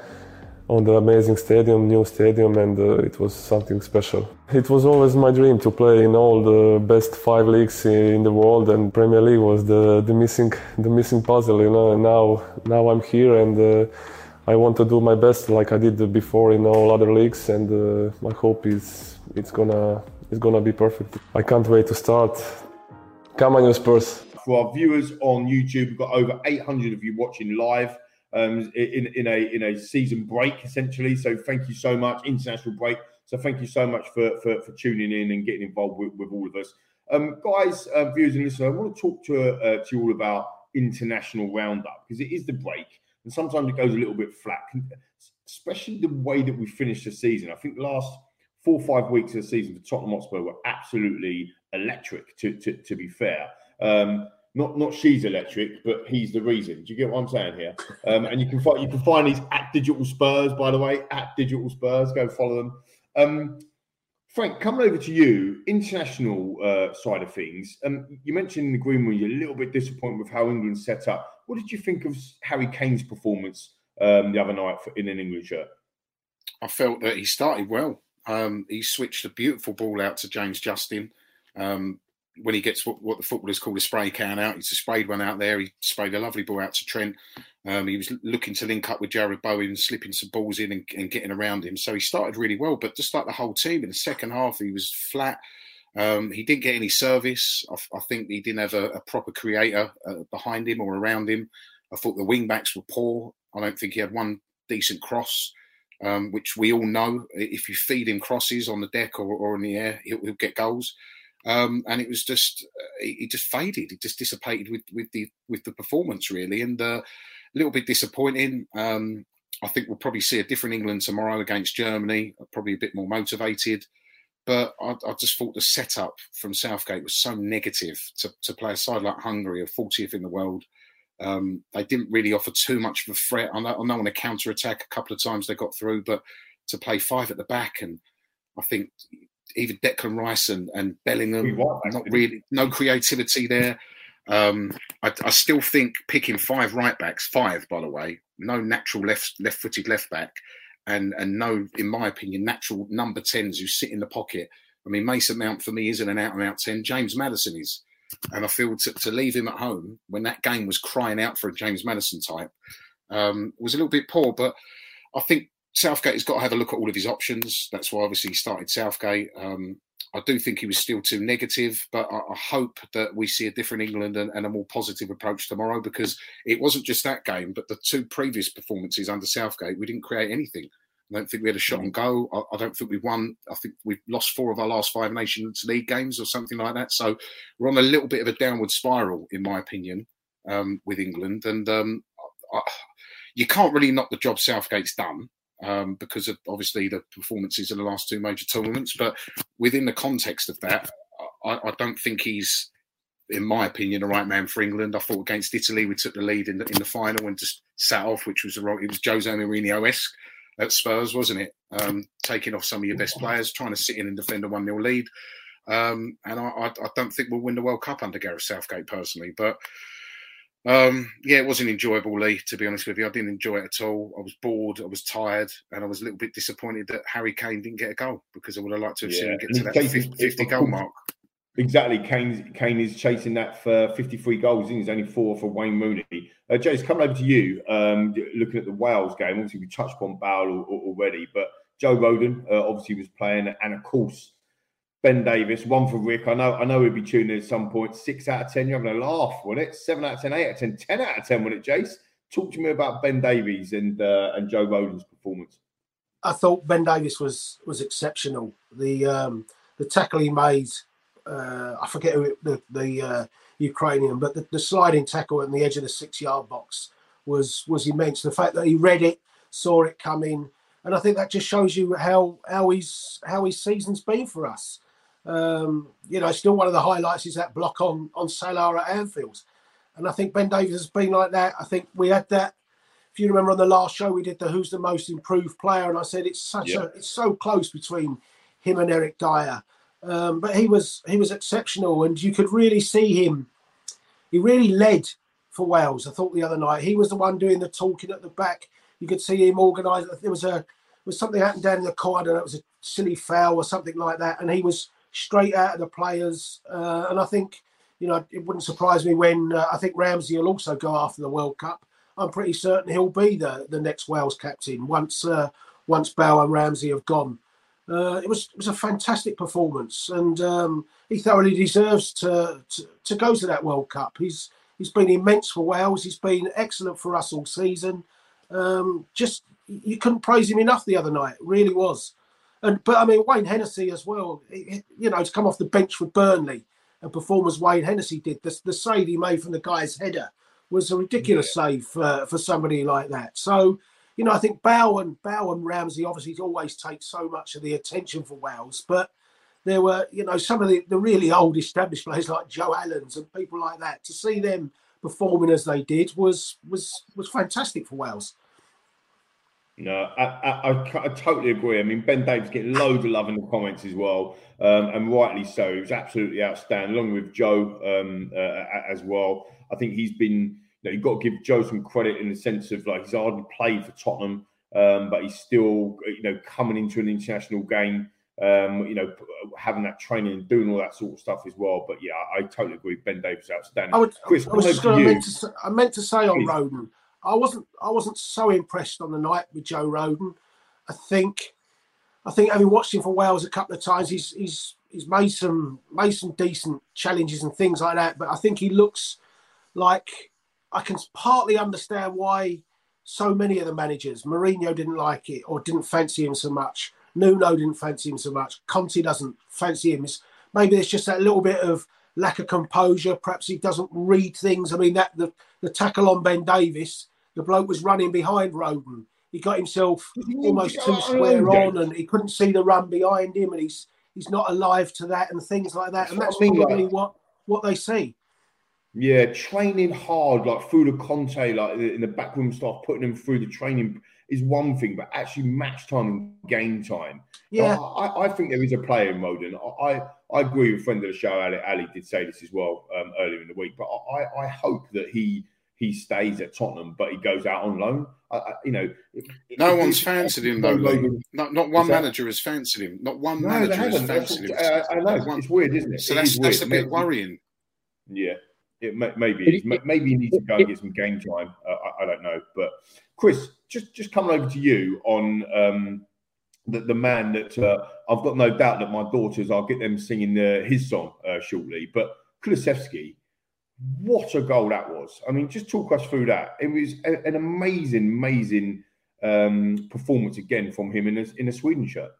on the amazing stadium, new stadium, and uh, it was something special. It was always my dream to play in all the best five leagues in the world, and Premier League was the, the missing the missing puzzle. You know, and now now I'm here, and uh, I want to do my best like I did before in all other leagues, and uh, my hope is it's gonna it's gonna be perfect. I can't wait to start. Come on, you Spurs! For our viewers on YouTube, we've got over 800 of you watching live um, in in a in a season break essentially. So thank you so much, international break. So thank you so much for for, for tuning in and getting involved with, with all of us, um, guys, uh, viewers and listeners. I want to talk to uh, to you all about international roundup because it is the break, and sometimes it goes a little bit flat, especially the way that we finished the season. I think last four or five weeks of the season for Tottenham Hotspur were absolutely electric. To to, to be fair. Um, not not she's electric, but he's the reason. Do you get what I'm saying here? Um, and you can find you can find these at Digital Spurs, by the way, at Digital Spurs. Go follow them. Um, Frank, coming over to you, international uh, side of things. Um, you mentioned in the green room you're a little bit disappointed with how England set up. What did you think of Harry Kane's performance um, the other night for, in an England shirt? I felt that he started well. Um, he switched a beautiful ball out to James Justin. Um, when he gets what, what, the footballers call a spray can out, he's a sprayed one out there. He sprayed a lovely ball out to Trent. Um, he was looking to link up with Jarrod Bowen, slipping some balls in and, and, getting around him. So he started really well, but just like the whole team in the second half, he was flat. Um, he didn't get any service. I, I think he didn't have a, a proper creator uh, behind him or around him. I thought the wing backs were poor. I don't think he had one decent cross, um, which we all know if you feed him crosses on the deck or, or in the air, he'll, he'll get goals. Um, and it was just it, uh, just faded. It just dissipated with with the with the performance really, and uh, a little bit disappointing. Um, I think we'll probably see a different England tomorrow against Germany, probably a bit more motivated. But I, I just thought the setup from Southgate was so negative to, to play a side like Hungary, a 40th in the world. Um, they didn't really offer too much of a threat. I know, I know on a counter attack a couple of times they got through, but to play five at the back and I think even Declan Rice and, and Bellingham, not really, no creativity there. Um, I, I, still think picking five right backs, five by the way, no natural left left-footed left back, and and no, in my opinion, natural number tens who sit in the pocket. I mean, Mason Mount for me isn't an out and out ten. James Maddison is, and I feel to, to leave him at home when that game was crying out for a James Maddison type um, was a little bit poor. But I think Southgate has got to have a look at all of his options. That's why obviously he started Southgate. Um, I do think he was still too negative, but I, I hope that we see a different England and, and, a more positive approach tomorrow because it wasn't just that game, but the two previous performances under Southgate, we didn't create anything. I don't think we had a shot on goal. I, I don't think we won. I think we've lost four of our last five Nations League games or something like that. So we're on a little bit of a downward spiral, in my opinion, um, with England. And um, I, you can't really knock the job Southgate's done um, because of obviously the performances in the last two major tournaments. But within the context of that, I, I don't think he's, in my opinion, the right man for England. I thought against Italy, we took the lead in the, in the final and just sat off, which was the wrong. It was Jose Mourinho esque at Spurs, wasn't it? Um, taking off some of your best players, trying to sit in and defend a 1 0 lead. Um, and I, I, don't think we'll win the World Cup under Gareth Southgate personally. But um, yeah, it wasn't enjoyable, Lee, to be honest with you. I didn't enjoy it at all. I was bored, I was tired, and I was a little bit disappointed that Harry Kane didn't get a goal because I would have liked to have yeah. seen him get to that 50, 50 goal mark. Exactly. Kane, Kane is chasing that for 53 goals. and He's only four for Wayne Rooney. Uh, James, coming over to you, um, looking at the Wales game. Obviously, we touched on Bale already, but Joe Rodon uh, obviously was playing, and of course, Ben Davies, one for Rick. I know I know he'd be tuning in at some point. Six out of 10, you're having a laugh, wasn't it? Seven out of 10, eight out of 10, 10 out of 10, wasn't it, Jace? Talk to me about Ben Davies and uh, and Joe Rodon's performance. I thought Ben Davies was was exceptional. The um, the tackle he made uh, I forget who it, the the uh, Ukrainian, but the, the, sliding tackle on the edge of the six yard box was was immense. The fact that he read it, saw it coming, and I think that just shows you how how his how his season's been for us. Um, you know, still one of the highlights is that block on on Salah at Anfield, and I think Ben Davies has been like that. I think we had that. If you remember on the last show, we did the who's the most improved player, and I said it's such yeah. a it's so close between him and Eric Dier. Um, but he was he was exceptional, and you could really see him. He really led for Wales. I thought the other night he was the one doing the talking at the back. You could see him organise. There was a was something happened down in the corner. It was a silly foul or something like that, and he was straight out of the players. Uh, and I think you know it wouldn't surprise me when uh, I think Ramsey will also go after the World Cup. I'm pretty certain he'll be the the next Wales captain once uh, once Bale and Ramsey have gone. Uh, it was it was a fantastic performance, and um, he thoroughly deserves to, to, to go to that World Cup. He's he's been immense for Wales. He's been excellent for us all season. Um, just you couldn't praise him enough the other night. It really was. And but I mean Wayne Hennessy as well. You know to come off the bench for Burnley and perform as Wayne Hennessy did. The, the save he made from the guy's header was a ridiculous yeah. save for, for somebody like that. So you know, I think Bale and Bale and Ramsey obviously always take so much of the attention for Wales, but there were, you know, some of the, the really old established players like Joe Allens and people like that. To see them performing as they did was was was fantastic for Wales. No, I, I, I, totally agree. I mean, Ben Davies getting loads of love in the comments as well, um, and rightly so. He was absolutely outstanding, along with Joe um, uh, as well. I think he's been know, you've got to give Joe some credit in the sense of like he's hardly played for Tottenham, um, but he's still you know coming into an international game. Um, you know, having that training and doing all that sort of stuff as well. But yeah, I, I totally agree. Ben Davies outstanding. I, would, Chris, I was just going to, I meant to say on Rodon, I wasn't, I wasn't so impressed on the night with Joe Rodon. I think, I think having watched him for Wales a couple of times, he's he's he's made some made some decent challenges and things like that. But I think he looks like I can partly understand why so many of the managers, Mourinho didn't like it or didn't fancy him so much. Nuno didn't fancy him so much. Conte doesn't fancy him. It's, maybe there's just that little bit of lack of composure. Perhaps he doesn't read things. I mean, that the, the tackle on Ben Davies, the bloke was running behind Rodon. He got himself almost two square on, and he couldn't see the run behind him, and he's he's not alive to that, and things like that. And that's probably what what they see. Yeah, training hard, like through the Conte, like in the backroom stuff, putting them through the training is one thing, but actually match time and game time. Yeah, I, I think there is a player in Rodon. I, I agree with friend of the show, Ali, Ali did say this as well um, earlier in the week, but I, I hope that he he stays at Tottenham, but he goes out on loan. I, I, you know, no one's fancied him though. Not, not one manager has fancied him. Not one no, manager has fancied him. I, I know it's weird, isn't it? So it that's, that's a bit worrying. Yeah, it may, maybe maybe you need to go and get some game time. Uh, I, I, don't know, but Chris, just just coming over to you on um, the, the man that uh, I've got no doubt that my daughters, I'll get them singing uh, his song uh, shortly. But Kulusevski, what a goal that was! I mean, just talk us through that. It was a, an amazing, amazing um, performance again from him in a, in a Sweden shirt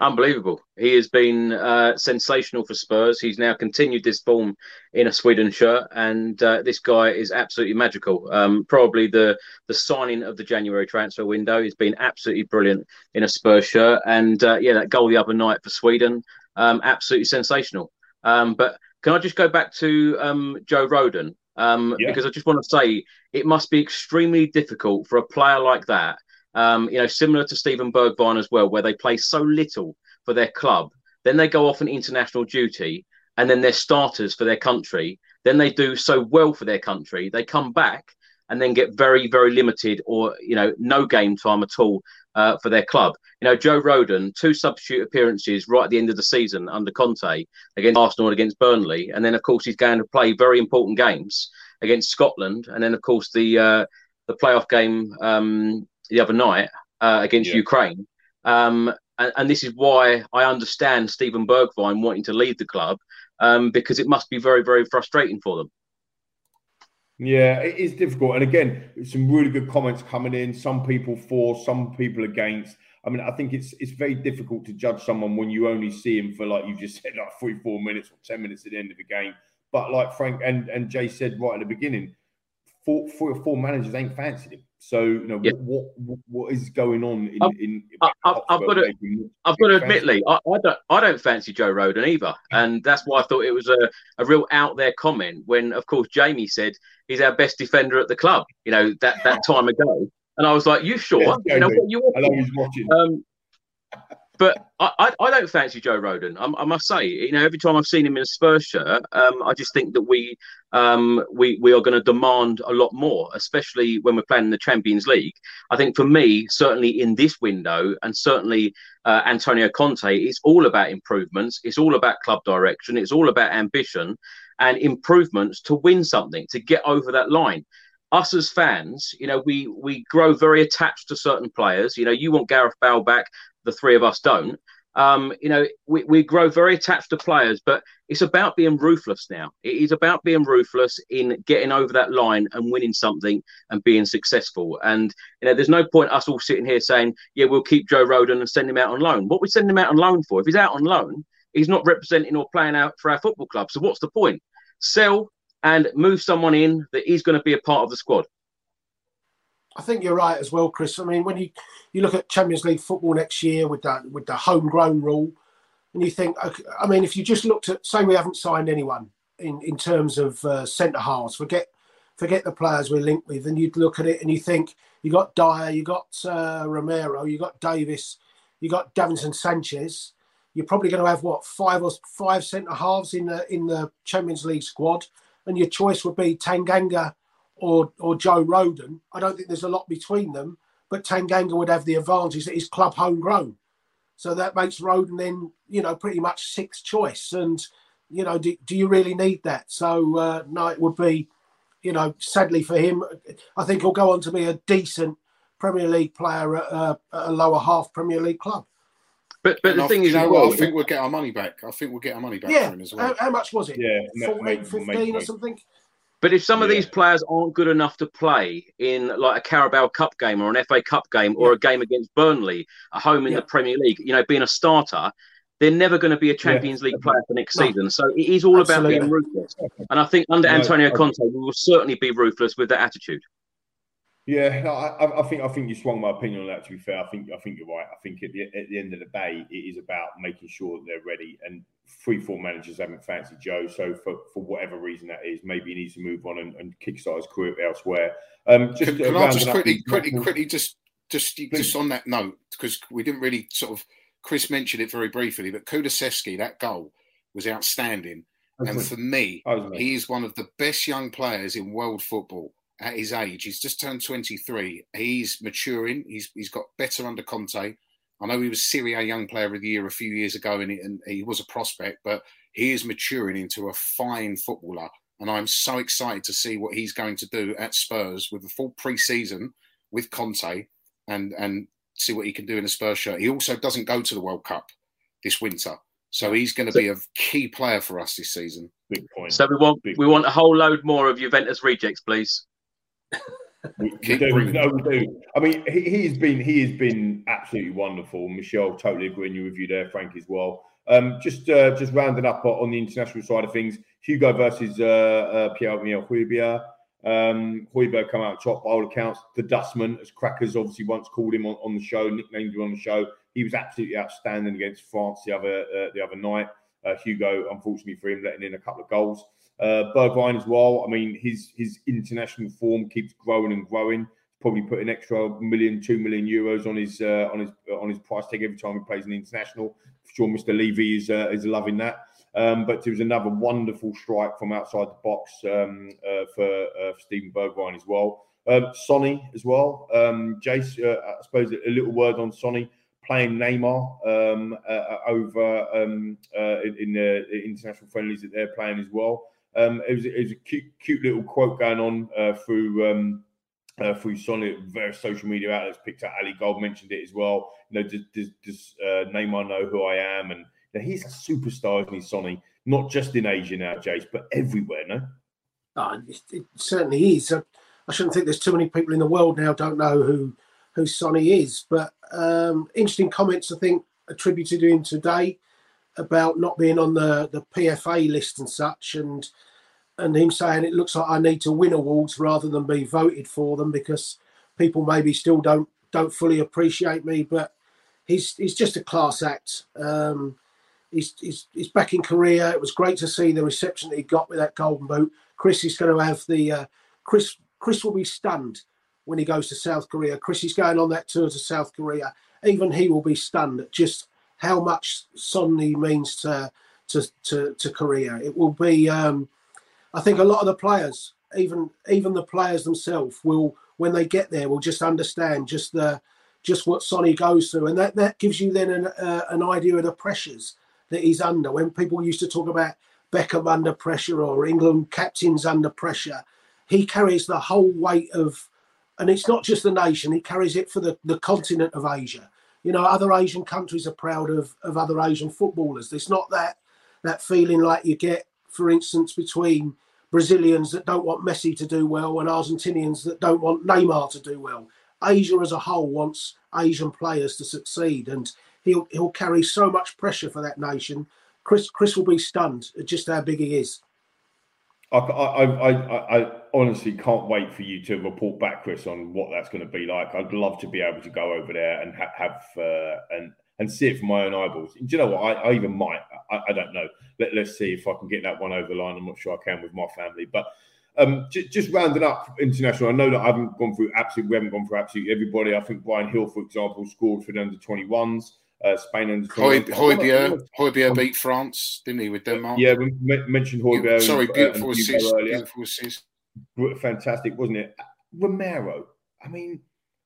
unbelievable. He has been uh, sensational for Spurs. He's now continued this form in a Sweden shirt, and uh, this guy is absolutely magical. Um, probably the the signing of the January transfer window. He's been absolutely brilliant in a Spurs shirt, and uh, yeah, that goal the other night for Sweden, um, absolutely sensational. Um, but can I just go back to um, Joe Rodon? Um, yeah. Because I just want to say it must be extremely difficult for a player like that um, you know, similar to Steven Bergwijn as well, where they play so little for their club. then they go off on international duty, and then they're starters for their country. Then they do so well for their country. They come back and then get very, very limited or, you know, no game time at all uh, for their club. You know, Joe Rodon, two substitute appearances right at the end of the season under Conte against Arsenal and against Burnley. And then, of course, he's going to play very important games against Scotland. And then, of course, the uh, the playoff game um, the other night uh, against Yeah. Ukraine. Um, and, and this is why I understand Steven Bergwijn wanting to leave the club um, because it must be very, very frustrating for them. Yeah, it is difficult. And again, some really good comments coming in. Some people for, some people against. I mean, I think it's it's very difficult to judge someone when you only see him for like you've just said, like three, four minutes or ten minutes at the end of the game. But like Frank and, and Jay said right at the beginning, four, four, four managers ain't fancied him. So you know what, what what is going on in, in I, I, I've got to, I've got to admit, Lee, I, I don't, I don't fancy Joe Rodon either, and that's why I thought it was a, a real out there comment. When, of course, Jamie said he's our best defender at the club, you know, that that time ago, and I was like, "You sure? Yeah, you know, what you I know he's watching. Um, but I, I, don't fancy Joe Rodon. I, I must say, you know, every time I've seen him in a Spurs shirt, um, I just think that we um, we we are going to demand a lot more, especially when we're playing in the Champions League. I think for me, certainly in this window, and certainly uh, Antonio Conte, it's all about improvements. It's all about club direction. It's all about ambition and improvements to win something, to get over that line us as fans, you know, we we grow very attached to certain players. You know, you want Gareth Bale back, the three of us don't. Um, you know, we, we grow very attached to players, but it's about being ruthless now. It is about being ruthless in getting over that line and winning something and being successful. And you know, there's no point us all sitting here saying, "Yeah, we'll keep Joe Rodon and send him out on loan." What we send him out on loan for? If he's out on loan, he's not representing or playing out for our football club. So what's the point? Sell and move someone in that is going to be a part of the squad. I think you're right as well, Chris. I mean, when you, you look at Champions League football next year with that with the homegrown rule, and you think, okay, I mean, if you just looked at, say, we haven't signed anyone in in terms of uh, centre halves, forget forget the players we're linked with, and you'd look at it and you think you got Dier, you got uh, Romero, you got Davies, you got Davinson Sanchez. You're probably going to have what five or five centre halves in the in the Champions League squad, and your choice would be Tanganga or or Joe Rodon. I don't think there's a lot between them, but Tanganga would have the advantage that he's club homegrown. So that makes Rodon then, you know, pretty much sixth choice. And, you know, do, do you really need that? So uh, no, it would be, you know, sadly for him, I think he'll go on to be a decent Premier League player at, uh, at a lower half Premier League club. But but And the I, thing you is, know well, I think we'll get our money back. I think we'll get our money back Yeah. for him as well. How, how much was it? Yeah, ma- 14, 15 or make- something? But if some of these players aren't good enough to play in like a Carabao Cup game or an FA Cup game or a game against Burnley a home in Yeah. the Premier League, you know, being a starter, they're never going to be a Champions League player for next No. season. So it is all about being ruthless. And I think under No, Antonio Conte, we will certainly be ruthless with that attitude. Yeah, I, I- I think I think you swung my opinion on that. To be fair, I think I think you're right. I think at the, at the end of the day, it is about making sure that they're ready. And three, four managers haven't fancied Joe, so for, for whatever reason that is, maybe he needs to move on and, and kickstart his career elsewhere. Um, just Can, uh, can I just quickly, quickly, quickly, just, just, Please. just on that note, because we didn't really sort of, Chris mentioned it very briefly, but Kulusevski, that goal was outstanding. And for me, he is one of the best young players in world football at his age. He's just turned 23. He's maturing. He's he's got better under Conte. I know he was Serie A Young Player of the Year a few years ago, and he, and he was a prospect, but he is maturing into a fine footballer. And I'm so excited to see what he's going to do at Spurs with the full pre-season with Conte, and and see what he can do in a Spurs shirt. He also doesn't go to the World Cup this winter, so he's going to be a key player for us this season. Big point. So we want Big we want a whole load more of Juventus rejects, please. We, we do, no, we do. I mean, he, he has been he has been absolutely wonderful. Michelle, totally agreeing with you there, Frank as well. Um, just uh, just rounding up on the international side of things, Hugo versus uh, uh, Pierre Emile Højbjerg. Um, Højbjerg come out top by all accounts. The Dustman, as Crackers obviously once called him on, on the show, nicknamed him on the show. He was absolutely outstanding against France the other uh, the other night. Uh, Hugo, unfortunately for him, letting in a couple of goals. Uh, Bergwijn as well. I mean, his his international form keeps growing and growing. probably put an extra million, two million euros on his uh, on his on his price tag every time he plays an international. For sure, Mr. Levy is uh, is loving that. Um, but it was another wonderful strike from outside the box um, uh, for, uh, for Steven Bergwijn as well. Um, Sonny as well. Um, Jace, uh, I suppose a little word on Sonny playing Neymar um, uh, over um, uh, in the international friendlies that they're playing as well. Um, it, was, it was a cute, cute little quote going on uh, through um, uh, through Sonny. Various social media outlets picked up. Ali Gold mentioned it as well. You know, does, does, does uh, Neymar know who I am? And you know, he's a superstar, isn't he, Sonny? Not just in Asia now, Jace, but everywhere. No, oh, it, certainly is. I shouldn't think there's too many people in the world now don't know who who Sonny is. But um, interesting comments, I think, attributed to him today about not being on the, the PFA list and such, and and him saying it looks like I need to win awards rather than be voted for them because people maybe still don't don't fully appreciate me. But he's he's just a class act. Um, he's, he's he's back in Korea. It was great to see the reception that he got with that golden boot. Chris is going to have the uh, Chris Chris will be stunned when he goes to South Korea. Chris is going on that tour to South Korea. Even he will be stunned at just how much Sonny means to to to, to Korea. It will be. Um, I think a lot of the players, even even the players themselves, will when they get there will just understand just the just what Sonny goes through, and that that gives you then an uh, an idea of the pressures that he's under. When people used to talk about Beckham under pressure or England captains under pressure, he carries the whole weight of, and it's not just the nation, he carries it for the, the continent of Asia. You know, other Asian countries are proud of, of other Asian footballers. There's not that that feeling like you get, for instance, between Brazilians that don't want Messi to do well and Argentinians that don't want Neymar to do well. Asia as a whole wants Asian players to succeed, and he'll he'll carry so much pressure for that nation. Chris Chris will be stunned at just how big he is. I, I, I, I, honestly can't wait for you to report back, Chris, on what that's going to be like. I'd love to be able to go over there and ha- have uh, and and see it from my own eyeballs. Do you know what? I, I even might. I, I, don't know. Let, let's see if I can get that one over the line. I'm not sure I can with my family, but um, j- just rounding up international. I know that I haven't gone through absolutely. We haven't gone through absolutely everybody. I think Bryan Gil, for example, scored for the under 21s. Uh, Spain and Højbjerg, Højbjerg beat France, didn't he, with Denmark? Yeah, we mentioned Højbjerg. Sorry, beautiful assist. Beautiful assist. Fantastic, wasn't it? Romero. I mean,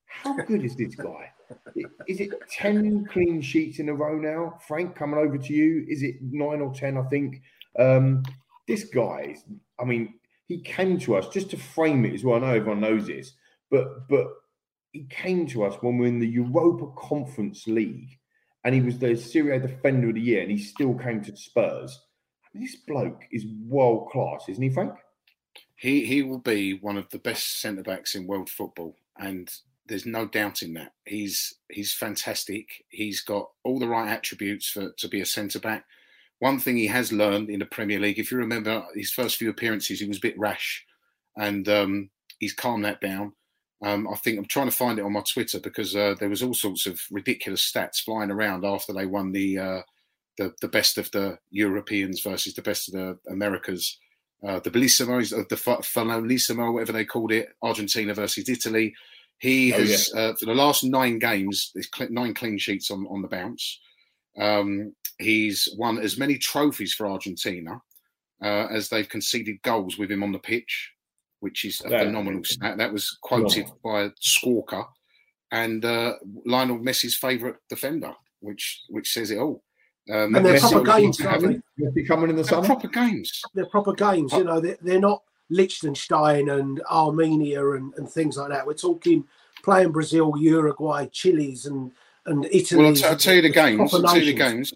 how good is this guy? Is it 10 clean sheets in a row now? Frank, coming over to you. Is it nine or 10? I think. Um, this guy, is, I mean, he came to us just to frame it as well. I know everyone knows this, but but he came to us when we we're in the Europa Conference League and he was the Serie A Defender of the Year, and he still came to Spurs. This bloke is world class, isn't he, Frank? He he will be one of the best centre backs in world football, and there's no doubt in that. He's he's fantastic. He's got all the right attributes for to be a centre back. One thing he has learned in the Premier League, if you remember his first few appearances, he was a bit rash, and um, he's calmed that down. Um, I think I'm trying to find it on my Twitter because uh, there was all sorts of ridiculous stats flying around after they won the uh, the, the best of the Europeans versus the best of the Americas. Uh, the Bellissimo, uh, the Finalissimo, whatever they called it, Argentina versus Italy. He oh, has yeah. uh, for the last nine games, nine clean sheets on on the bounce. Um, he's won as many trophies for Argentina uh, as they've conceded goals with him on the pitch which is a that, phenomenal stat. That was quoted no. by Squawka and uh, Lionel Messi's favourite defender, which which says it all. Um, and they're proper games, aren't they? coming in the summer. Proper games. They're proper games. You know, they're, they're not Liechtenstein and Armenia and, and things like that. We're talking playing Brazil, Uruguay, Chile's and and Italy. Well, I'll, t- I'll tell you the games. I'll tell you the games.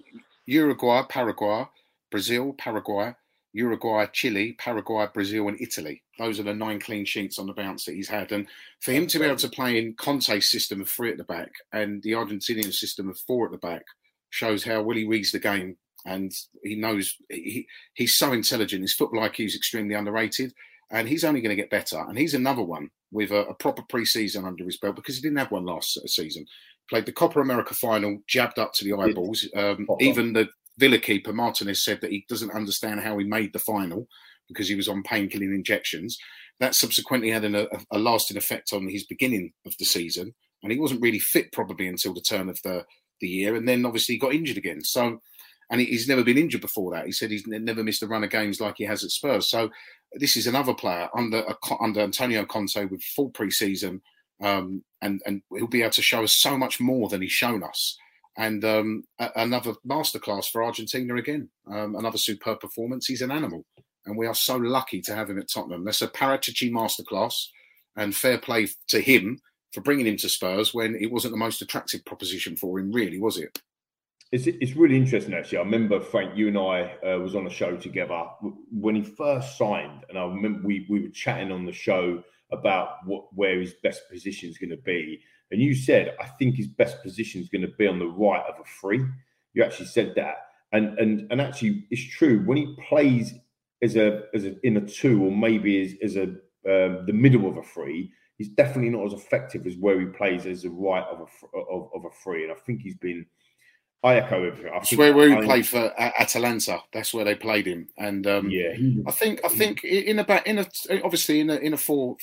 Uruguay, Paraguay, Brazil, Paraguay, Uruguay, Chile, Paraguay, Brazil, and Italy. Those are the nine clean sheets on the bounce that he's had. And for him to be able to play in Conte's system of three at the back and the Argentinian system of four at the back shows how well he reads the game. And he knows he, he's so intelligent. His football IQ is extremely underrated. And he's only going to get better. And he's another one with a, a proper pre-season under his belt because he didn't have one last season. Played the Copa America final, jabbed up to the eyeballs. Um, even the Villa keeper Martinez said that he doesn't understand how he made the final because he was on painkilling injections. that subsequently had an, a, a lasting effect on his beginning of the season, and he wasn't really fit probably until the turn of the the year, and then obviously he got injured again. So, and he's never been injured before that. He said he's never missed a run of games like he has at Spurs. So, this is another player under under Antonio Conte with full preseason, um, and and he'll be able to show us so much more than he's shown us. And um, a- another masterclass for Argentina again. Um, another superb performance. He's an animal, and we are so lucky to have him at Tottenham. That's a Paratici masterclass, and fair play to him for bringing him to Spurs when it wasn't the most attractive proposition for him, really, was it? It's, it's really interesting actually. I remember Frank, you and I uh, was on a show together when he first signed, and I remember we we were chatting on the show about what where his best position is going to be. And you said, I think his best position is going to be on the right of a free. You actually said that, and and and actually, it's true. When he plays as a as a in a two, or maybe as as a um, the middle of a free, he's definitely not as effective as where he plays as a right of a of, of a free. And I think he's been. I echo everything. I think where, where he I- played for Atalanta. That's where they played him. And um, Yeah, I think I think in a back in a obviously in a in a four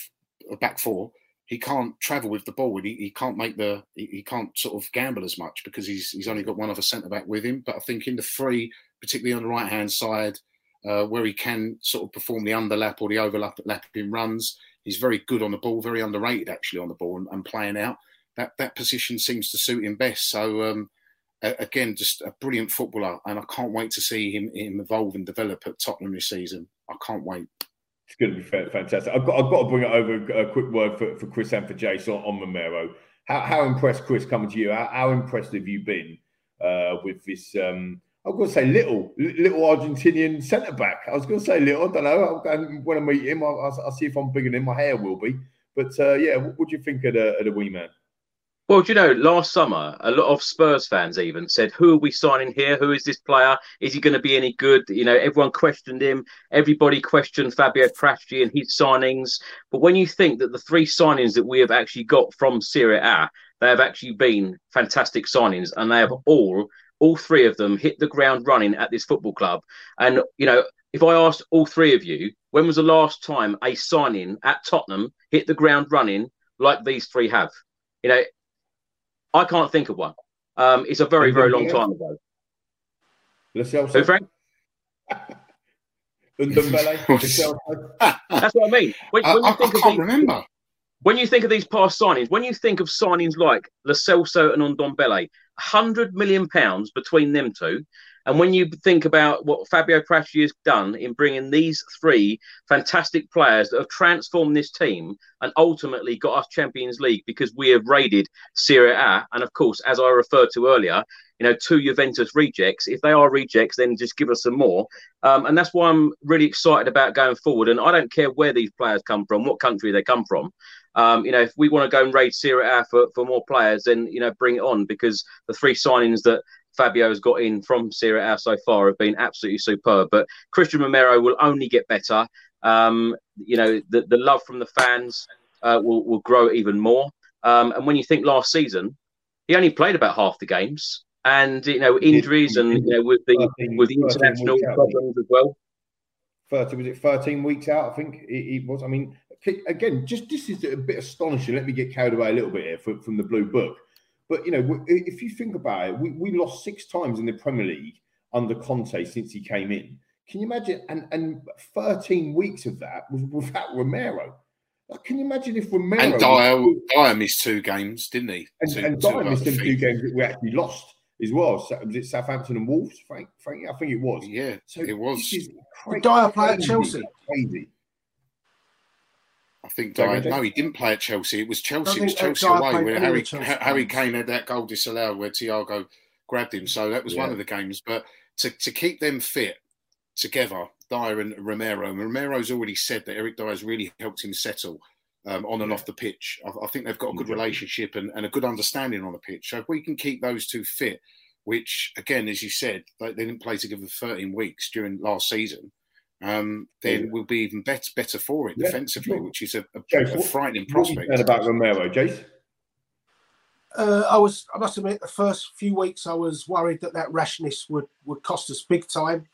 a back four, he can't travel with the ball. He, he can't make the he, he can't sort of gamble as much because he's he's only got one other centre back with him. But I think in the three, particularly on the right hand side, uh, where he can sort of perform the underlap or the overlapping runs, he's very good on the ball. Very underrated actually on the ball and, and playing out. That that position seems to suit him best. So. Um, again, just a brilliant footballer, and I can't wait to see him, him evolve and develop at Tottenham this season. I can't wait. It's going to be fantastic. I've got, I've got to bring it over a quick word for, for Chris and for Jason on, on Romero. How, how impressed, Chris, coming to you? How, how impressed have you been uh, with this? Um, I'm going to say little, little Argentinian centre back. I was going to say little. I don't know. And when I meet him, I'll, I'll, I'll see if I'm bigger than him. My hair will be. But uh, yeah, what, what do you think of the, of the wee man? Well, do you know, last summer, a lot of Spurs fans even said, Who are we signing here? Who is this player? Is he going to be any good? You know, everyone questioned him. Everybody questioned Fabio Paratici and his signings. But when you think that the three signings that we have actually got from Serie A, they have actually been fantastic signings and they have all, all three of them hit the ground running at this football club. And, you know, if I asked all three of you, when was the last time a signing at Tottenham hit the ground running like these three have? You know, I can't think of one. Um, it's a very, very long time ago. Lo Celso? Who, Frank? Ndombele? Lo Celso? That's what I mean. When, I- when you I- I think of can't these- remember. When you think of these past signings, when you think of signings like Lo Celso and Ndombele, hundred million pounds between them two, and when you think about what Fabio Paratici has done in bringing these three fantastic players that have transformed this team and ultimately got us Champions League because we have raided Serie A, and of course, as I referred to earlier, you know, two Juventus rejects. If they are rejects, then just give us some more. Um, and that's why I'm really excited about going forward. And I don't care where these players come from, what country they come from. Um, you know, if we want to go and raid Serie A for, for more players, then you know, bring it on because the three signings that Fabio has got in from Serie A so far have been absolutely superb. But Cristian Romero will only get better. Um, you know, the, the love from the fans uh, will, will grow even more. Um, and when you think last season, he only played about half the games, and you know, injuries and you know, with the with the international problems as well. 30 was it 13 weeks out i think it, it was i mean again just this is a bit astonishing let me get carried away a little bit here from, from the blue book but you know if you think about it we, we lost six times in the premier league under conte since he came in can you imagine and and 13 weeks of that was without romero Like, can you imagine if romero And Dier, Dier missed two games, didn't he? and, Two- and Dier missed them two games that we actually lost as well. So, was it Southampton and Wolves? Frank, Frank, I think it was. Yeah, so it was. This is cra- Did Dier play at Chelsea? Crazy. I think Sorry, Dier, no, he didn't play at Chelsea. It was Chelsea. It was Chelsea Dier away where Harry Chelsea Harry. Kane had that goal disallowed where Thiago grabbed him. So that was one of the games. But to, to keep them fit together, Dier and Romero, and Romero's already said that Eric Dier's really helped him settle um, on and off the pitch. I, I think they've got a good relationship and, and a good understanding on the pitch. So if we can keep those two fit, which again, as you said, they, they didn't play together for 13 weeks during last season. Um, then Yeah. we'll be even better, better for it Yeah, defensively, sure. which is a, a, Jace, a frightening What prospect. said about Romero, Jace? Uh, I was, I must admit, the first few weeks I was worried that that rashness would would cost us big time,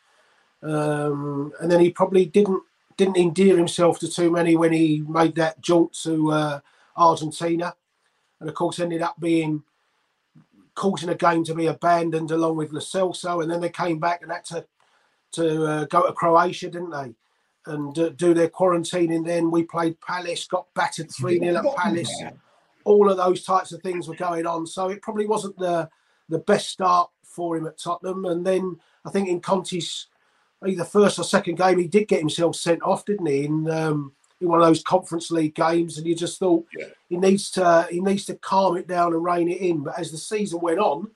um, and then he probably didn't didn't endear himself to too many when he made that jaunt to uh, Argentina, and of course ended up being causing a game to be abandoned along with Lo Celso, and then they came back and had to to uh, go to Croatia, didn't they? And uh, do their quarantining. Then we played Palace, got battered three 0 at Palace. All of those types of things were going on, so it probably wasn't the the best start for him at Tottenham. And then I think in Conte's either first or second game, he did get himself sent off, didn't he? In um, in one of those Conference League games, and you just thought yeah. he needs to he needs to calm it down and rein it in. But as the season went on,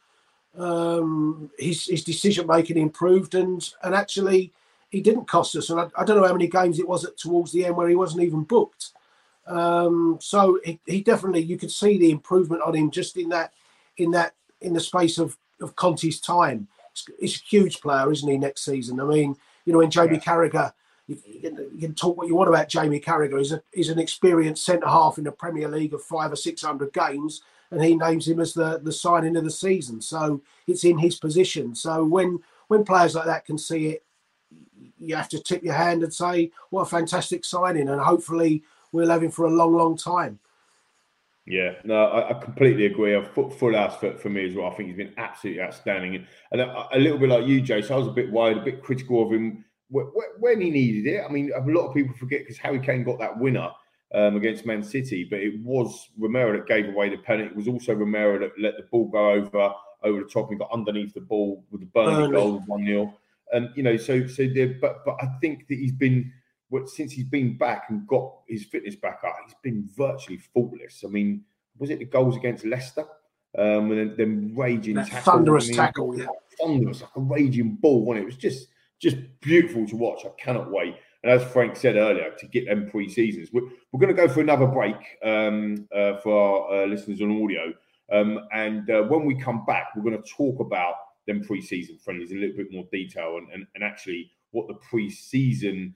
um, his his decision making improved, and and actually he didn't cost us. And I, I, don't know how many games it was at towards the end where he wasn't even booked. Um, so he, he definitely you could see the improvement on him just in that in that in the space of of Conte's time. He's a huge player, isn't he? Next season, I mean, you know, when Jamie yeah. Carragher, you, you, can, talk what you want about Jamie Carragher. He's, a, he's an experienced centre half in the Premier League of five or six hundred games, and he names him as the the signing of the season. So it's in his position. So when when players like that can see it, you have to tip your hand and say, "What a fantastic signing!" And hopefully, we'll have him for a long, long time. Yeah, no, I, I completely agree. A full, full house for, for me as well. I think he's been absolutely outstanding. And, a, a, little bit like you, Jay, so I was a bit worried, a bit critical of him when he needed it. I mean, a lot of people forget because Harry Kane got that winner um, against Man City, but it was Romero that gave away the penalty. It was also Romero that let the ball go over over the top and got underneath the ball with the Burnley goal, one 0 And you know, so so there. But but I think that he's been since he's been back and got his fitness back up, he's been virtually faultless. I mean, was it the goals against Leicester? Um, and then, then raging that tackle, thunderous I mean, tackle, yeah, thunderous like a raging ball. And it was just just beautiful to watch. I cannot wait. And as Frank said earlier, to get them pre-seasons, we're, we're going to go for another break um, uh, for our uh, listeners on audio. Um, and uh, when we come back, we're going to talk about them pre-season friendlies in a little bit more detail and, and, and actually what the pre-season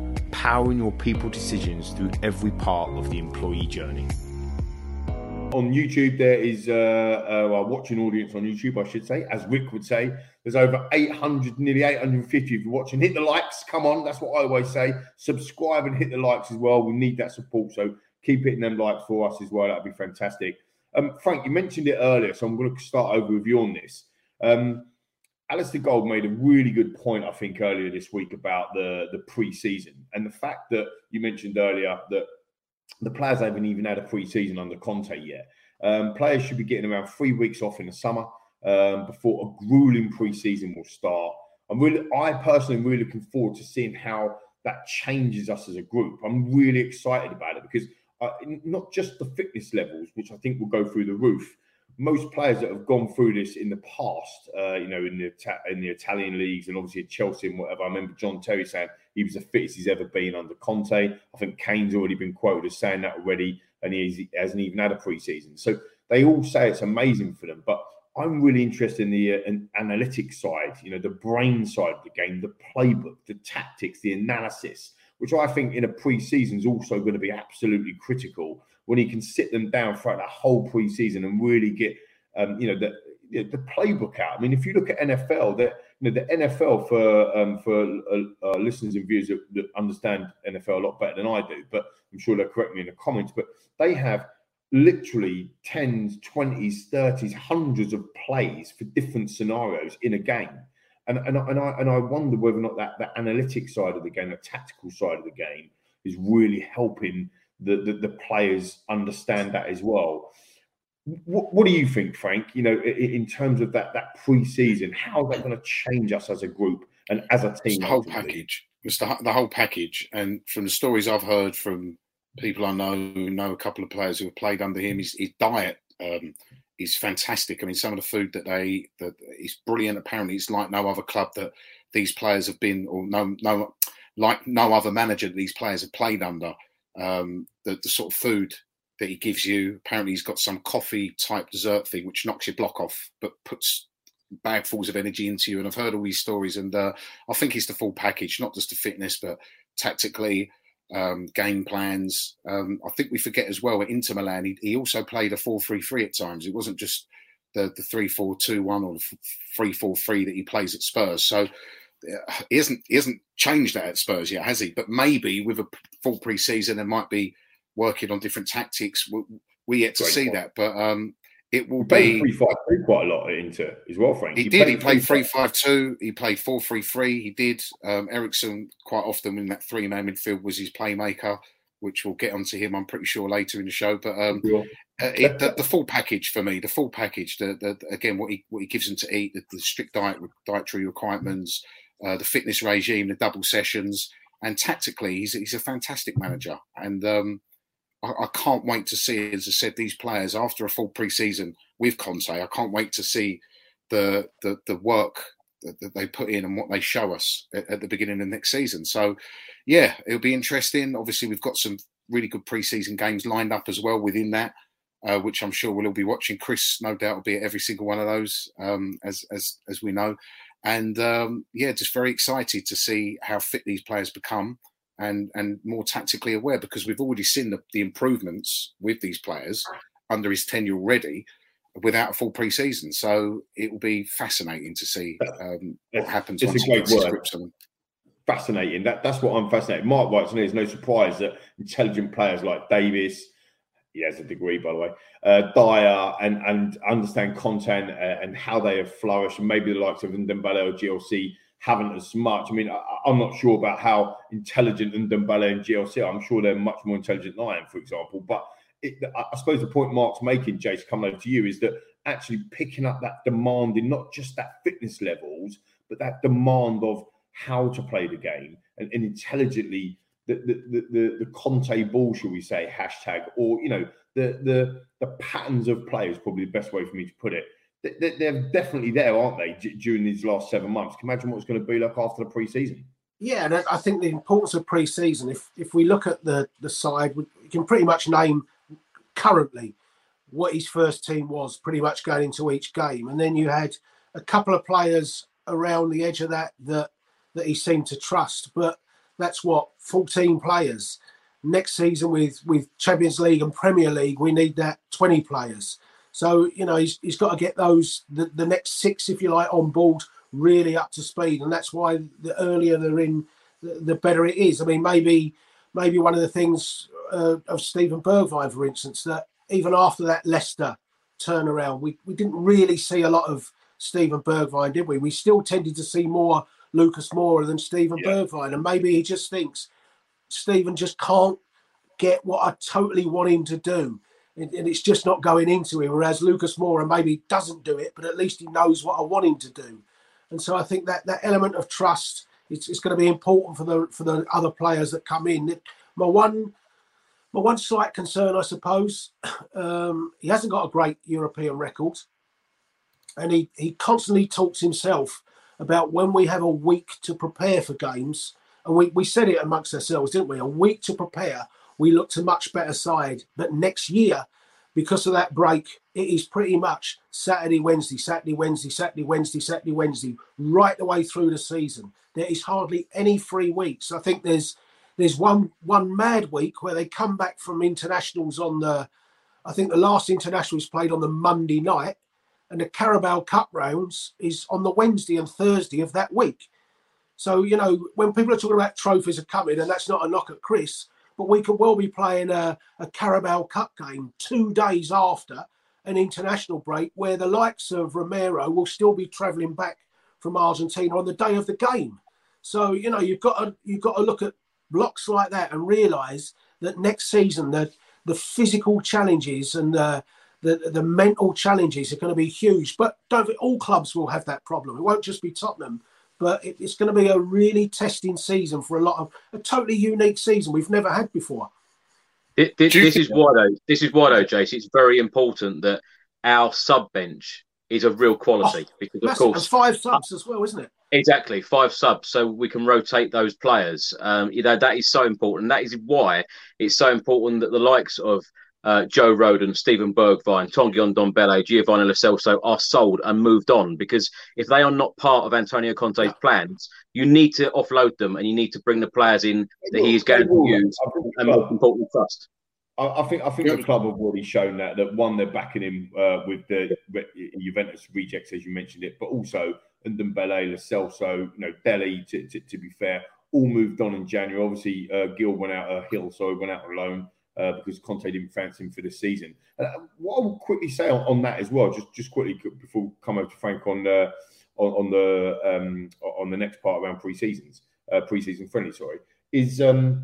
powering your people decisions through every part of the employee journey. On YouTube, there is uh, uh, a watching audience on YouTube, I should say, as Rick would say. There's over 800, nearly 850 if you're watching. Hit the likes, come on, that's what I always say. Subscribe and hit the likes as well. We need that support, so keep hitting them likes for us as well. That'd be fantastic. Um, Frank, you mentioned it earlier, so I'm going to start over with you on this. Um, Alasdair Gold made a really good point, I think, earlier this week about the the pre-season and the fact that you mentioned earlier that the players haven't even had a pre-season under Conte yet. Um, players should be getting around three weeks off in the summer um, before a grueling pre-season will start. I'm really, I personally am really looking forward to seeing how that changes us as a group. I'm really excited about it because uh, not just the fitness levels, which I think will go through the roof, most players that have gone through this in the past, uh, you know, in the in the Italian leagues and obviously at Chelsea and whatever. I remember John Terry saying he was the fittest he's ever been under Conte. I think Kane's already been quoted as saying that already, and he hasn't even had a preseason. So they all say it's amazing for them, but I'm really interested in the uh, in analytics side, you know, the brain side of the game, the playbook, the tactics, the analysis, which I think in a preseason is also going to be absolutely critical when he can sit them down throughout the whole preseason and really get um, you know the the playbook out. I mean, if you look at NFL, that you know the NFL for um, for uh, uh, listeners and viewers that, understand NFL a lot better than I do, but I'm sure they'll correct me in the comments. But they have literally tens, twenties, thirties, hundreds of plays for different scenarios in a game. And, and, and I and I wonder whether or not that that analytic side of the game, the tactical side of the game, is really helping the, the, the players understand that as well. What, what, do you think, Frank? You know, in, in terms of that that pre-season, how is that going to change us as a group and as a team? the whole package. It's the, the whole package. And from the stories I've heard from people I know who know a couple of players who have played under him, his, his diet um, is fantastic. I mean, some of the food that they that is brilliant. Apparently, it's like no other club that these players have been, or no no like no other manager that these players have played under um, the, the sort of food that he gives you. Apparently, he's got some coffee type dessert thing which knocks your block off, but puts bagfuls of energy into you. And I've heard all these stories, and uh, I think it's the full package, not just the fitness, but tactically, um, game plans. Um, I think we forget as well at Inter Milan, he, he also played a 4 3 3 at times. It wasn't just the, the 3 4 2 1 or the 3 4 3 that he plays at Spurs. So he hasn't, he hasn't changed that at Spurs yet, has he? But maybe with a full pre season, there might be working on different tactics. We, we yet to Great see point. that. But um, it will be three five two quite a lot Inter as well, Frank. He, he did. Played he played three five two. He played four three three. He did. Um, Eriksen quite often in that three man midfield was his playmaker, which we'll get onto him. I'm pretty sure later in the show. But um, uh, it, the, the, full package for me, the full package. The, the, again, what he what he gives them to eat, the, the strict diet dietary requirements, uh, the fitness regime, the double sessions, and tactically, he's he's a fantastic manager. And um, I, I, can't wait to see, as I said, these players after a full pre-season with Conte. I can't wait to see the the, the work that, that they put in and what they show us at, at, the beginning of next season. So, yeah, it'll be interesting. Obviously, we've got some really good pre-season games lined up as well within that. Uh, which I'm sure we'll all be watching. Chris, no doubt, will be at every single one of those, um, as as as we know. And um, yeah, just very excited to see how fit these players become and and more tactically aware because we've already seen the, the improvements with these players under his tenure already without a full pre-season. So it will be fascinating to see um, what happens it's once he gets his grips on them. Fascinating. That that's what I'm fascinated. Mark writes, and there's no surprise that intelligent players like Davies, he has a degree by the way, uh, Dier, and and understand Conte and, uh, and how they have flourished, maybe the likes of Ndombele or GLC haven't as much. I mean, I, am not sure about how intelligent Ndombele and GLC are. I'm sure they're much more intelligent than I am, for example. But it, I suppose the point Mark's making, Jace, coming over to you, is that actually picking up that demand in not just that fitness levels, but that demand of how to play the game and, and intelligently the, the, the, the Conte ball, shall we say, hashtag, or, you know, the, the, the patterns of play is probably the best way for me to put it they're definitely there, aren't they, during these last seven months? Can you imagine what it's going to be like after the pre-season? Yeah, and I think the importance of pre-season. If if we look at the the side, we can pretty much name currently what his first team was, pretty much going into each game, and then you had a couple of players around the edge of that that that he seemed to trust. But that's what fourteen players. Next season with with Champions League and Premier League, we need that twenty players. So you know he's, he's got to get those the, the next six, if you like, on board really up to speed, and that's why the earlier they're in, the, better it is. I mean, maybe maybe one of the things uh, of Steven Bergwijn, for instance, that even after that Leicester turnaround, we, we didn't really see a lot of Steven Bergwijn, did we? We still tended to see more Lucas Moura than Steven yeah. Bergwijn, and maybe he just thinks Steven just can't get what I totally want him to do and, and it's just not going into him. Whereas Lucas Moura maybe doesn't do it, but at least he knows what I want him to do. And so I think that that element of trust is, is going to be important for the for the other players that come in. My one my one slight concern, I suppose, um, he hasn't got a great European record, and he he constantly talks himself about when we have a week to prepare for games, and we, we said it amongst ourselves, didn't we? A week to prepare we looked a much better side. But next year, because of that break, it is pretty much Saturday, Wednesday, Saturday, Wednesday, Saturday, Wednesday, Saturday, Wednesday, right the way through the season. There is hardly any free weeks. I think there's there's one one mad week where they come back from internationals on the I think the last international is played on the Monday night, and the Carabao Cup rounds is on the Wednesday and Thursday of that week. So, you know, when people are talking about trophies are coming, and that's not a knock at Chris, but we could well be playing a, a Carabao Cup game two days after an international break where the likes of Romero will still be travelling back from Argentina on the day of the game. So, you know, you've got to you've got to look at blocks like that and realise that next season the the physical challenges and the, the the mental challenges are going to be huge. But don't think all clubs will have that problem. It won't just be Tottenham but it, it's going to be a really testing season for a lot of a totally unique season we've never had before. this is why though. This is why though, Jace. It's very important that our sub bench is of real quality Oh, because, of Massive. And course, five subs as well, isn't it? Exactly, five subs, so we can rotate those players. Um, you know that is so important. That is why it's so important that the likes of uh, Joe Rodon, Steven Bergwijn, Tanguy Ndombele, Giovani Lo Celso are sold and moved on. Because if they are not part of Antonio Conte's plans, you need to offload them and you need to bring the players in that he is going to use and most importantly trust. I, I think I think the club have already shown that that one they're backing him uh, with the Re- Juventus rejects as you mentioned it, but also Ndombele, Lo Celso, you know Dele. To, to, to be fair, all moved on in January. Obviously, uh, Gil went out a hill, so he went out alone uh, because Conte didn't fancy him for the season. Uh, what I will quickly say on, on that as well, just just quickly before we come over to Frank on the on, on the um, on the next part around pre-seasons, uh, pre-season friendly, sorry, is um,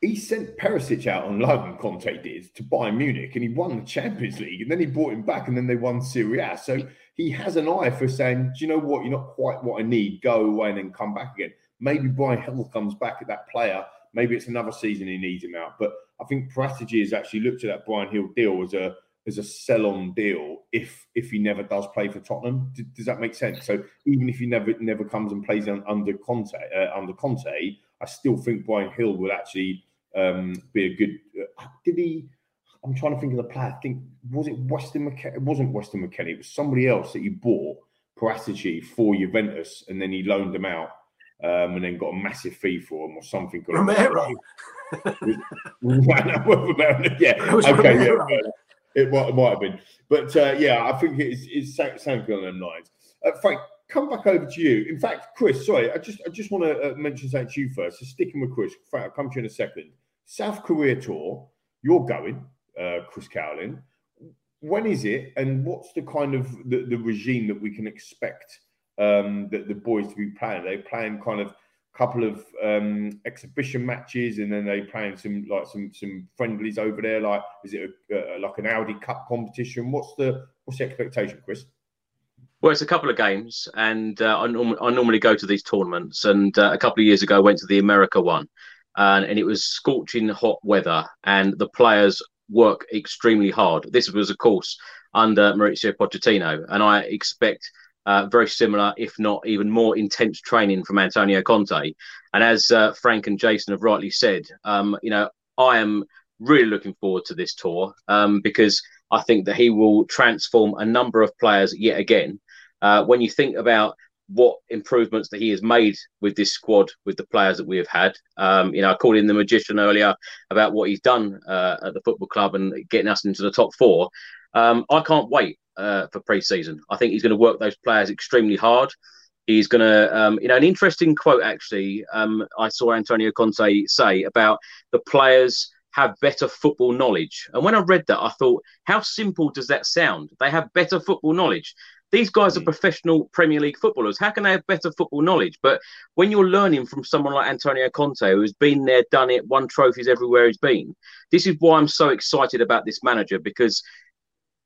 he sent Perisic out on loan, Conte did, to Bayern Munich, and he won the Champions League, and then he brought him back, and then they won Serie A. So he has an eye for saying, do you know what, you're not quite what I need, go away and then come back again. Maybe Bryan Gil comes back at that player. Maybe it's another season he needs him out. But I think Paratici has actually looked at that Bryan Gil deal as a as a sell-on deal if if he never does play for Tottenham. D- does that make sense? So even if he never never comes and plays un, under Conte uh, under Conte, I still think Bryan Gil will actually um, be a good. Uh, did he? I'm trying to think of the player. I think was it Weston McKennie? It wasn't Weston McKennie. It was somebody else that you bought Paratici for Juventus, and then he loaned them out, um, and then got a massive fee for him or something. Romero. yeah. Okay. Romero. Yeah. It might, it might have been, but uh, yeah, I think it's it's something on them lines. Uh, Frank, come back over to you. In fact, Chris, sorry, I just I just want to uh, mention something to you first. So sticking with Chris, Frank, I'll come to you in a second. South Korea tour, you're going, uh, Chris Cowlin. When is it, and what's the kind of the, the regime that we can expect um, that the boys to be playing? they're they playing kind of couple of um, exhibition matches, and then they playing some like some some friendlies over there. Like, is it a, like an Audi Cup competition? What's the what's the expectation, Chris? Well, it's a couple of games, and uh, I, norm- I normally go to these tournaments. And uh, a couple of years ago, I went to the America one, and, and it was scorching hot weather, and the players work extremely hard. This was, of course, under Mauricio Pochettino, and I expect uh, very similar, if not even more intense training from Antonio Conte. And as uh, Frank and Jason have rightly said, um, you know, I am really looking forward to this tour um, because I think that he will transform a number of players yet again. Uh, when you think about what improvements that he has made with this squad, with the players that we have had, um, you know, I called in the magician earlier about what he's done uh, at the football club and getting us into the top four. Um, I can't wait uh, for pre-season. I think he's going to work those players extremely hard. He's going to, um, you know, an interesting quote actually. Um, I saw Antonio Conte say about the players have better football knowledge, and when I read that, I thought, how simple does that sound? They have better football knowledge. These guys are professional Premier League footballers. How can they have better football knowledge? But when you're learning from someone like Antonio Conte, who's been there, done it, won trophies everywhere he's been, this is why I'm so excited about this manager because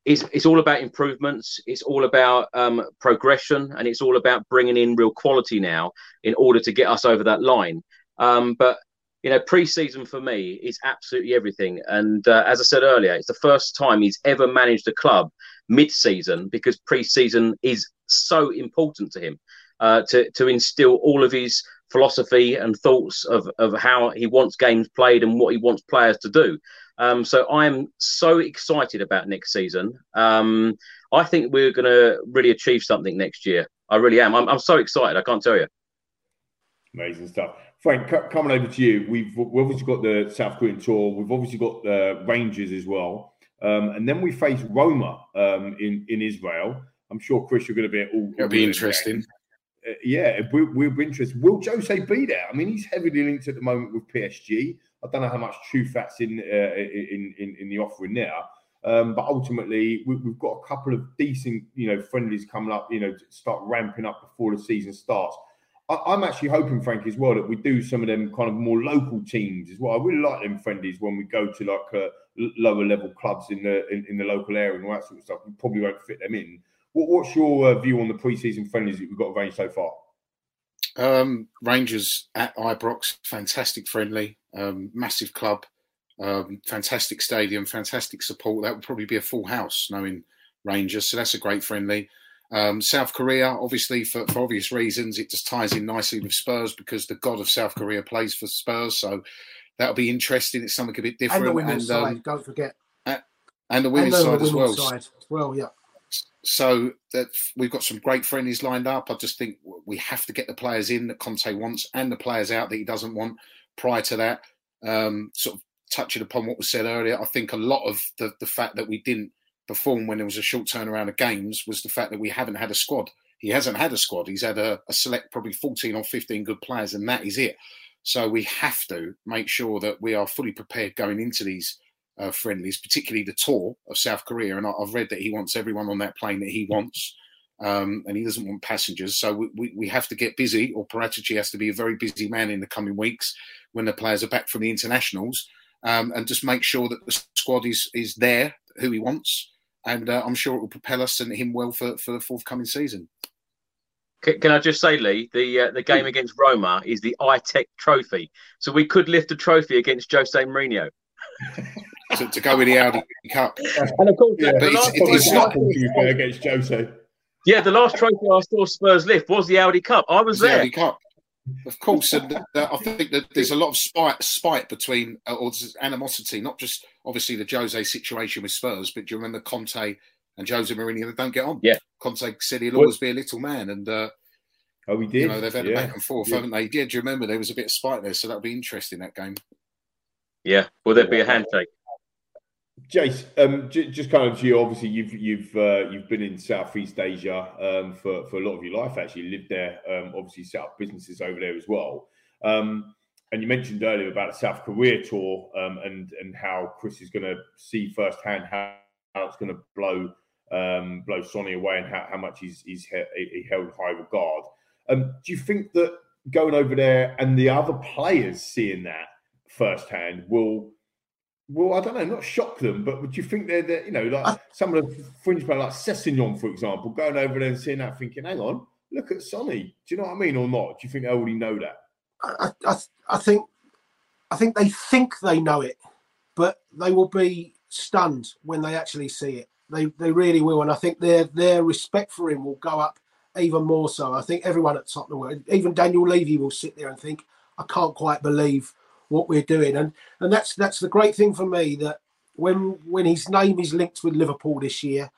it's, it's all about improvements. It's all about um, progression, and it's all about bringing in real quality now in order to get us over that line. Um, but you know, pre-season for me is absolutely everything. And uh, as I said earlier, it's the first time he's ever managed a club mid-season because pre-season is so important to him uh, to to instill all of his philosophy and thoughts of of how he wants games played and what he wants players to do. Um, so I'm so excited about next season. Um, I think we're going to really achieve something next year. I really am. I'm, I'm so excited. I can't tell you. Amazing stuff. Frank, c- coming over to you, we've, we've obviously got the South Korean tour. We've obviously got the Rangers as well. Um, and then we face Roma um, in, in Israel. I'm sure, Chris, you're going to be all. It'll be interesting. Uh, yeah, we, we'll be interested. Will Jose be there? I mean, he's heavily linked at the moment with PSG. I don't know how much truth that's in uh, in, in in the offering there. Um, but ultimately, we, we've got a couple of decent, you know, friendlies coming up. You know, to start ramping up before the season starts. I, I'm actually hoping, Frank, as well, that we do some of them kind of more local teams as well. I really like them friendlies when we go to like uh, lower level clubs in the in, in the local area and all that sort of stuff. We probably won't fit them in. What, what's your uh, view on the pre-season friendlies that we've got arranged so far? Um, Rangers at Ibrox, fantastic friendly, um, massive club, um, fantastic stadium, fantastic support. That would probably be a full house, knowing Rangers, so that's a great friendly. Um, South Korea, obviously, for, for obvious reasons, it just ties in nicely with Spurs because the god of South Korea plays for Spurs. So that'll be interesting. It's something a bit different. And the women's and, um, side, don't forget. and the women's and side as well. side. Well, yeah. So that we've got some great friendlies lined up. I just think we have to get the players in that Conte wants and the players out that he doesn't want. Prior to that, um, sort of touching upon what was said earlier, I think a lot of the, the fact that we didn't perform when there was a short turnaround of games was the fact that we haven't had a squad. He hasn't had a squad. He's had a, a select probably 14 or 15 good players, and that is it. So we have to make sure that we are fully prepared going into these uh, friendlies, particularly the tour of South Korea. And I- I've read that he wants everyone on that plane that he wants, um, and he doesn't want passengers. So we, we, we have to get busy, or Paratici has to be a very busy man in the coming weeks when the players are back from the internationals, um, and just make sure that the squad is is there, who he wants, and uh, I'm sure it will propel us and him well for, for the forthcoming season. Can, can I just say, Lee, the uh, the game against Roma is the iTech Trophy, so we could lift a trophy against Jose Mourinho. to, to go with the Audi Cup. And of course, Yeah, the but it's, last- it- it's not against Jose. Yeah, the last trophy I saw Spurs lift was the Audi Cup. I was the there. Audi Cup. Of course, and uh, I think that there's a lot of spite, spite between, uh, or animosity, not just obviously the Jose situation with Spurs, but do you remember Conte and Jose Mourinho? They don't get on. Yeah. Conte said he'll always be a little man, and uh, oh, we did. you know they've had a back and forth, Yeah. haven't they? Yeah, do you remember there was a bit of spite there? So that'll be interesting that game. Yeah, will there be a handshake? Jace, um, j- just kind of you. Obviously, you've you've uh, you've been in Southeast Asia um, for for a lot of your life. Actually, lived there. Um, obviously, set up businesses over there as well. Um, and you mentioned earlier about the South Korea tour um, and and how Chris is going to see firsthand how, how it's going to blow um, blow Sonny away and how, how much he's he's he, he held high regard. Um, do you think that going over there and the other players seeing that firsthand will well, I don't know, not shock them, but would you think they're, they're you know, like some of the fringe players like Sessegnon, for example, going over there and seeing that, thinking, hang on, look at Sonny. Do you know what I mean, or not? Do you think they already know that? I, I, I think I think they think they know it, but they will be stunned when they actually see it. They they really will, and I think their their respect for him will go up even more so. I think everyone at Tottenham, even Daniel Levy, will sit there and think, "I can't quite believe what we're doing," and and that's that's the great thing for me that when when his name is linked with Liverpool this year,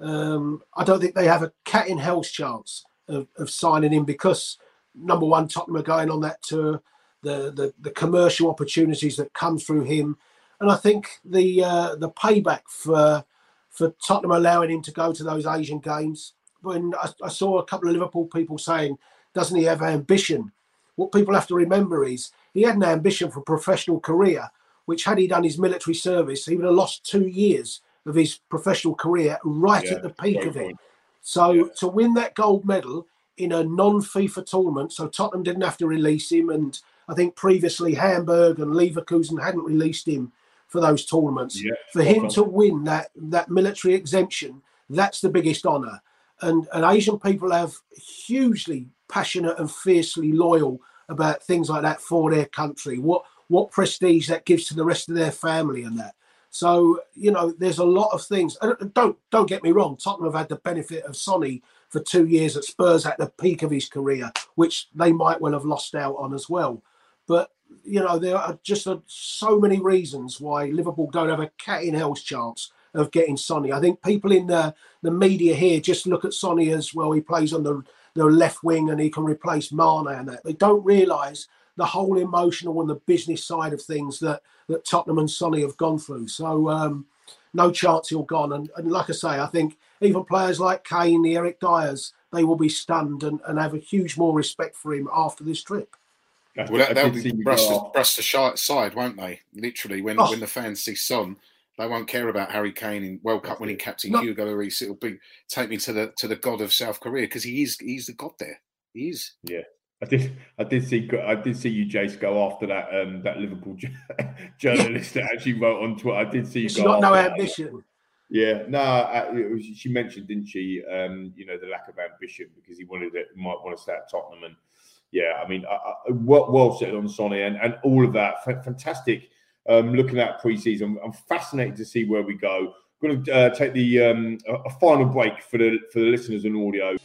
um, I don't think they have a cat in hell's chance of, of signing him because number one, Tottenham are going on that tour, the the, the commercial opportunities that come through him, and I think the uh, the payback for for Tottenham allowing him to go to those Asian games. When I, I saw a couple of Liverpool people saying, "Doesn't he have ambition?" What people have to remember is he had an ambition for a professional career, which had he done his military service, he would have lost two years of his professional career right Yeah, at the peak of it. So to win that gold medal in a non-FIFA tournament, so Tottenham didn't have to release him, and I think previously Hamburg and Leverkusen hadn't released him for those tournaments. Yeah, for him to win that that military exemption, that's the biggest honour. And and Asian people have hugely passionate and fiercely loyal about things like that for their country. What what prestige that gives to the rest of their family and that. So you know, there's a lot of things. And don't don't get me wrong. Tottenham have had the benefit of Sonny for two years at Spurs at the peak of his career, which they might well have lost out on as well. But you know, there are just so many reasons why Liverpool don't have a cat in hell's chance of getting Sonny. I think people in the the media here just look at Sonny as well. He plays on the the left wing and he can replace Mane and that. They don't realise the whole emotional and the business side of things that that Tottenham and Sonny have gone through. So um, no chance he'll gone. And, and like I say, I think even players like Kane, the Eric Diers, they will be stunned and, and have a huge more respect for him after this trip. Well, that, they'll be brushed, brushed aside, won't they? Literally, when Oh. when the fans see Son, they won't care about Harry Kane in World Cup winning captain No. Hugo Lloris. It'll be take me to the to the god of South Korea because he is he's the god there. He is. Yeah. I did. I did see. I did see you, Jace, go after that. Um, that Liverpool ju- journalist that actually wrote on Twitter. I did see you It's go. not no after that. ambition. Yeah, no, uh, it was, she mentioned, didn't she? Um, you know, the lack of ambition because he wanted it, might want to stay at Tottenham, and yeah, I mean, I, I, well, well said on Sonny and, and all of that. Fa- fantastic. Um, looking at preseason, I'm fascinated to see where we go. I'm going to uh, take the um, a, final break for the for the listeners and audio.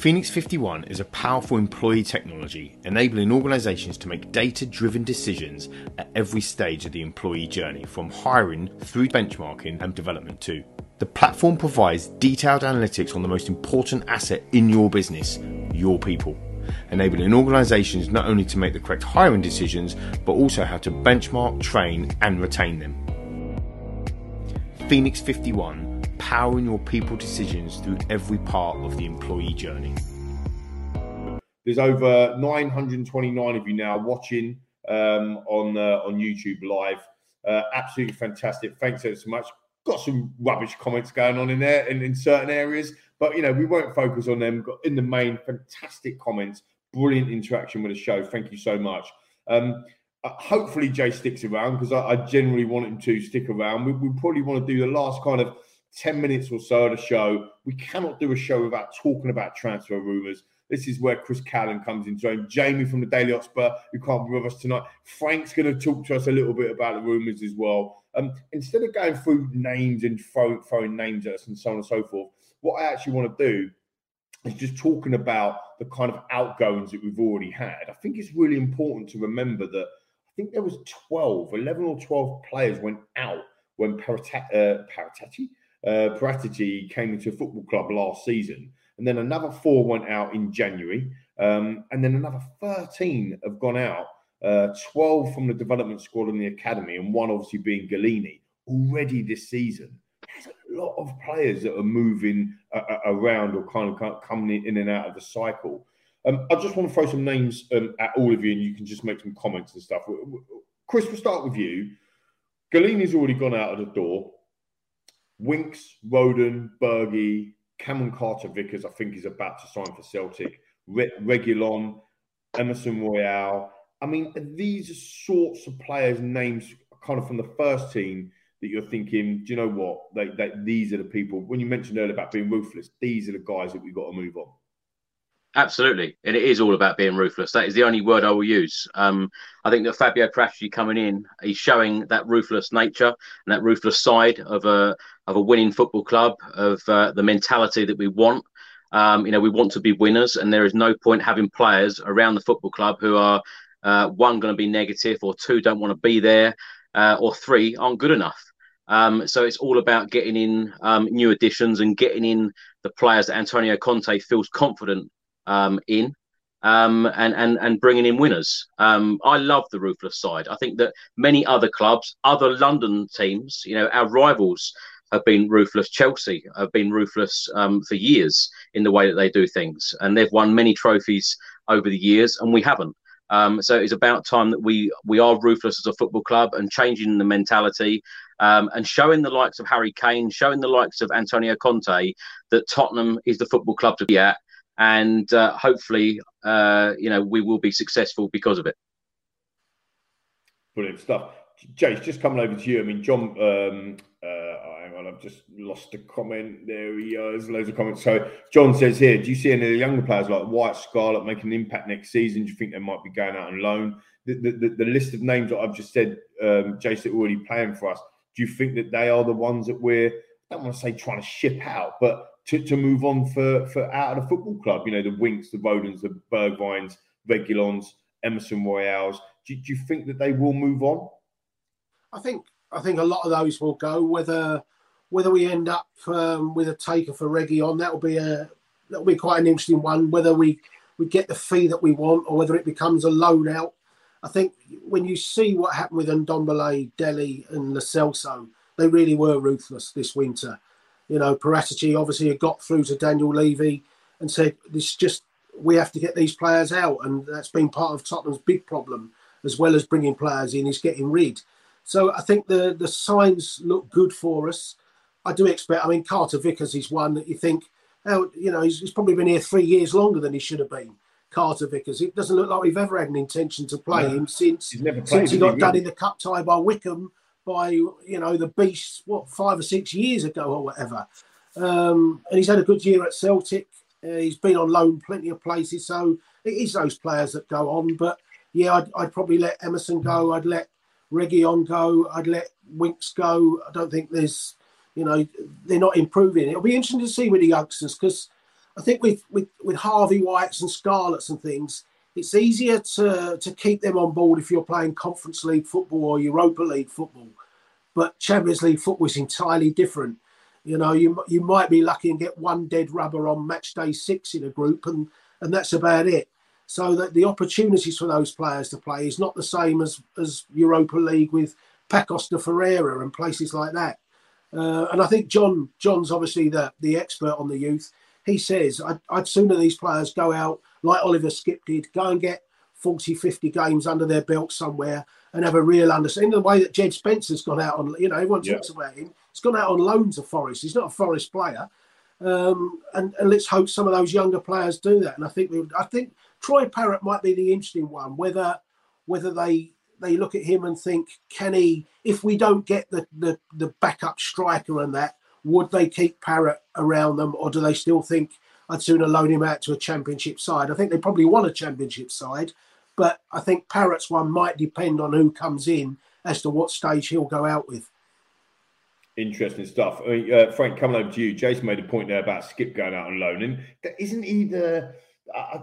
Phoenix 51 is a powerful employee technology enabling organizations to make data driven decisions at every stage of the employee journey, from hiring through benchmarking and development too. The platform provides detailed analytics on the most important asset in your business, your people, enabling organizations not only to make the correct hiring decisions, but also how to benchmark, train, and retain them. Phoenix 51 powering your people decisions through every part of the employee journey. There's over 929 of you now watching um, on uh, on YouTube live. Uh, absolutely fantastic. Thanks so much. Got some rubbish comments going on in there in, in certain areas, but you know we won't focus on them. Got in the main, fantastic comments, brilliant interaction with the show. Thank you so much. Um, uh, hopefully Jay sticks around because I, I, generally want him to stick around. We, we probably want to do the last kind of 10 minutes or so of the show. We cannot do a show without talking about transfer rumours. This is where Chris Cowlin comes into it. Jamie from the Daily Hotspur, who can't be with us tonight. Frank's going to talk to us a little bit about the rumours as well. Um, instead of going through names and throw, throwing names at us and so on and so forth, what I actually want to do is just talking about the kind of outgoings that we've already had. I think it's really important to remember that I think there was 12, 11 or 12 players went out when Parata- uh, uh, came into a football club last season. And then another four went out in January. Um, and then another 13 have gone out, uh, 12 from the development squad in the academy, and one obviously being Gollini already this season. There's a lot of players that are moving uh, uh around or kind of coming in and out of the cycle. Um, I just want to throw some names um, at all of you, and you can just make some comments and stuff. Chris, we'll start with you. Gollini's already gone out of the door. Winks, Rodon, Bergie, Cameron Carter Vickers, I think, is about to sign for Celtic. Re- Reguilon, Emerson Royal. I mean, these sorts of players' names kind of from the first team that you're thinking, do you know what? They, they, these are the people. When you mentioned earlier about being ruthless, these are the guys that we've got to move on. Absolutely, and it is all about being ruthless. That is the only word I will use. Um, I think that Fabio Paratici coming in, he's showing that ruthless nature and that ruthless side of a of a winning football club, of uh, the mentality that we want. Um, you know, we want to be winners, and there is no point having players around the football club who are uh, one going to be negative, or two don't want to be there, uh, or three aren't good enough. Um, so it's all about getting in um, new additions and getting in the players that Antonio Conte feels confident um, in um, and, and, and bringing in winners. Um, I love the ruthless side. I think that many other clubs, other London teams, you know, our rivals have been ruthless. Chelsea have been ruthless um, for years in the way that they do things, and they've won many trophies over the years, and we haven't. Um, so it's about time that we we are ruthless as a football club and changing the mentality um, and showing the likes of Harry Kane, showing the likes of Antonio Conte that Tottenham is the football club to be at and uh, hopefully, uh, you know, we will be successful because of it. Brilliant stuff. Jace, just coming over to you. I mean, John, um, uh, hang on, I've just lost a comment. There he is, loads of comments. So, John says here, do you see any of the younger players like White Scarlett making an impact next season? Do you think they might be going out on loan? The, the, the list of names that I've just said, um, Jace, that are already playing for us, do you think that they are the ones that we're, I don't want to say trying to ship out, but to, to move on for, for out of the football club. You know, the Winks, the Rodons, the Bergwijns, Reguilons, Emerson Royals. Do, do, you think that they will move on? I think I think a lot of those will go. Whether whether we end up um, with a taker for Reguilon, that will be a that will be quite an interesting one. Whether we we get the fee that we want, or whether it becomes a loan out. I think when you see what happened with Ndombele, Dele, and Lo they really were ruthless this winter. You know, Paratici obviously had got through to Daniel Levy and said, "This just we have to get these players out," and that's been part of Tottenham's big problem, as well as bringing players in, is getting rid. So I think the the signs look good for us. I do expect. I mean, Carter Vickers is one that you think, oh, you know, he's, he's probably been here three years longer than he should have been. Carter Vickers. It doesn't look like we've ever had an intention to play him since since he got done in the cup tie by Wycombe by you know the beast what five or six years ago or whatever. Um, and he's had a good year at Celtic. Uh, he's been on loan plenty of places, so it is those players that go on. But yeah, I'd, I'd probably let Emerson go. I'd let Reguilon go. I'd let Winks go. I don't think there's You know, they're not improving. It'll be interesting to see with the youngsters because I think with, with with Harvey Whites and Scarlets and things, it's easier to to keep them on board if you're playing Conference League football or Europa League football. But Champions League football is entirely different. You know, you you might be lucky and get one dead rubber on match day six in a group, and and that's about it. So that the opportunities for those players to play is not the same as as Europa League with Pacos de Ferreira and places like that. Uh, and I think John John's obviously the the expert on the youth. He says I'd, I'd sooner these players go out like Oliver Skipp did, go and get 40, 50 games under their belt somewhere and have a real understanding. In the way that Djed Spence's gone out on, you know, everyone Yeah. talks about him. He's gone out on loan to Forest. He's not a Forest player. Um, and, and let's hope some of those younger players do that. And I think we, I think Troy Parrott might be the interesting one. Whether whether they they look at him and think, can he? If we don't get the the, the backup striker and that, would they keep Parrott around them, or do they still think I'd sooner loan him out to a championship side? I think they probably want a championship side, but I think Parrott's one might depend on who comes in as to what stage he'll go out with. Interesting stuff. I mean, uh, Frank, coming over to you, Jason made a point there about Skipp going out on loan, and that- isn't he the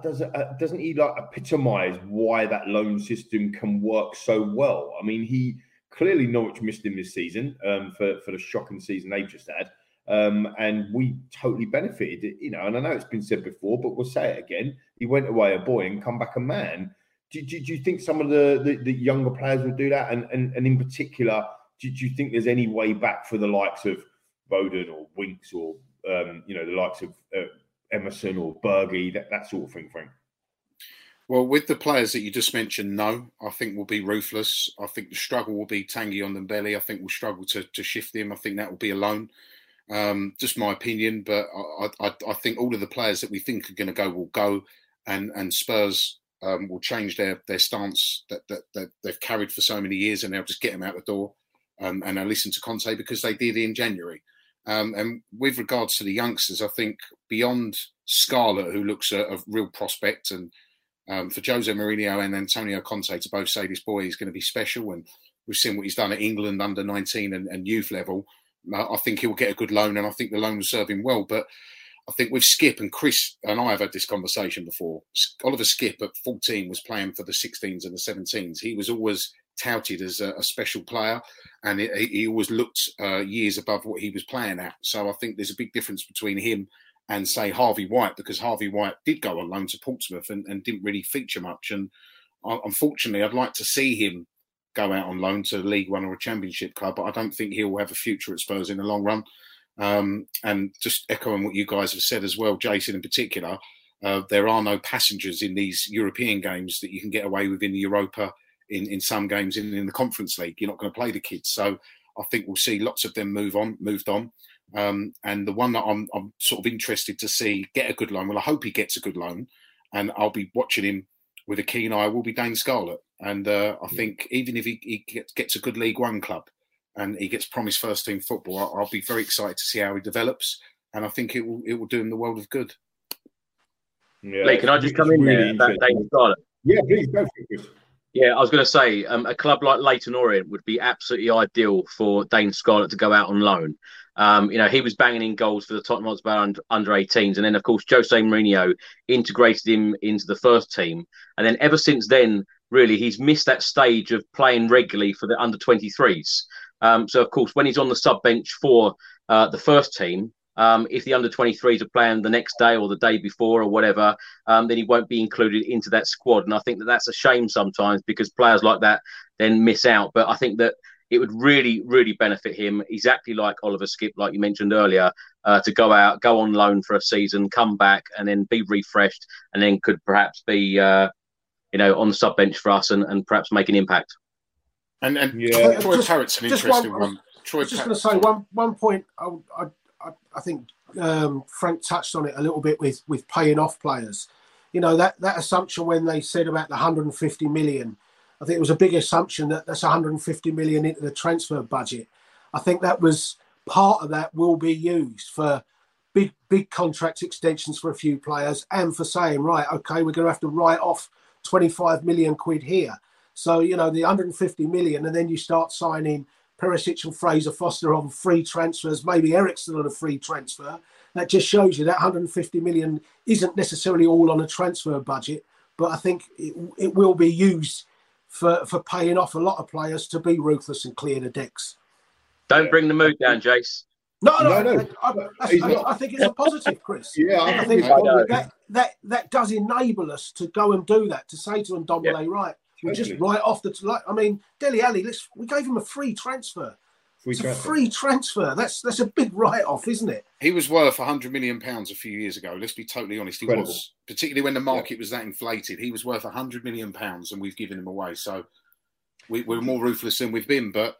does uh, doesn't he like epitomise why that loan system can work so well? I mean, he clearly Norwich missed him this season um, for for the shocking season they've just had, um, and we totally benefited. You know, and I know it's been said before, but we'll say it again. He went away a boy and come back a man. Do, do, do you think some of the, the, the younger players will do that? And, and, and in particular, do, do you think there's any way back for the likes of Bowden or Winks or, um, you know, the likes of uh, Emerson or Bergie, that, that sort of thing, Frank? Well, with the players that you just mentioned, no, I think we'll be ruthless. I think the struggle will be Tanguy Ndombele. I think we'll struggle to, to shift him. I think that will be alone. Um, just my opinion, but I, I, I think all of the players that we think are going to go will go, and and Spurs um, will change their their stance that, that that they've carried for so many years, and they'll just get them out the door, um, and they'll listen to Conte because they did in January. Um, and with regards to the youngsters, I think beyond Scarlett, who looks a, a real prospect, and um, for Jose Mourinho and Antonio Conte to both say this boy is going to be special, and we've seen what he's done at England under 19 and, and youth level. I think he'll get a good loan, and I think the loan will serve him well. But I think with Skipp and Chris and I have had this conversation before. Oliver Skipp at 14 was playing for the 16s and the 17s. He was always touted as a, a special player, and he, he always looked uh, years above what he was playing at. So I think there's a big difference between him and say Harvey White because Harvey White did go on loan to Portsmouth and, and didn't really feature much. And uh, unfortunately, I'd like to see him go out on loan to a League One or a Championship club, but I don't think he'll have a future at Spurs in the long run. Um, and just echoing what you guys have said as well, Jason in particular, uh, there are no passengers in these European games that you can get away with in the Europa, in, in some games in, in the Conference League. You're not going to play the kids. So I think we'll see lots of them move on, moved on. Um, and the one that I'm, I'm sort of interested to see get a good loan, well, I hope he gets a good loan, and I'll be watching him with a keen eye, will be Dane Scarlett. And uh, I think even if he, he gets, gets a good League One club and he gets promised first team football, I'll, I'll be very excited to see how he develops. And I think it will it will do him the world of good. Yeah, Lee, can I just come in there about Dane Scarlett? Yeah, please go for it, Chris. Yeah, I was going to say um, a club like Leyton Orient would be absolutely ideal for Dane Scarlett to go out on loan. Um, you know, he was banging in goals for the Tottenham Hotspur under, under 18s, and then of course Jose Mourinho integrated him into the first team, and then ever since then, really, he's missed that stage of playing regularly for the under 23s. Um, so of course, when he's on the sub bench for uh, the first team, um, if the under 23s are playing the next day or the day before or whatever, um, then he won't be included into that squad. And I think that that's a shame sometimes because players like that then miss out. But I think that it would really, really benefit him, exactly like Oliver Skipp, like you mentioned earlier, uh, to go out, go on loan for a season, come back, and then be refreshed, and then could perhaps be, uh, you know, on the sub bench for us and, and perhaps make an impact. And and Yeah. Troy Just- Parrott's an interesting one- one. I Troy was just going to say one one point. I, I, I, think um, Frank touched on it a little bit with with paying off players. You know that that assumption when they said about the 150 million, I think it was a big assumption that that's 150 million into the transfer budget. I think that was part of that will be used for big big contract extensions for a few players and for saying right, okay, we're going to have to write off 25 million quid here. So you know the 150 million, and then you start signing Perisic and Fraser Forster on free transfers, maybe Eriksen on a free transfer. That just shows you that 150 million isn't necessarily all on a transfer budget, but I think it, it will be used for, for paying off a lot of players to be ruthless and clear the decks. Don't bring the mood down, Jace. No, no, No, no. I, I- I- I think it's a positive, Chris. Yeah, I I think think that, that that does enable us to go and do that. To say to Ndombele, right, we're just right off the. Like, I mean, Dele Alli, let's we gave him a free transfer. Free it's transfer. a free transfer. That's that's a big write off, isn't it? He was worth 100 million pounds a few years ago. Let's be totally honest. He Incredible. was, particularly when the market was that inflated. He was worth 100 million pounds, and we've given him away. So we, we're more ruthless than we've been. But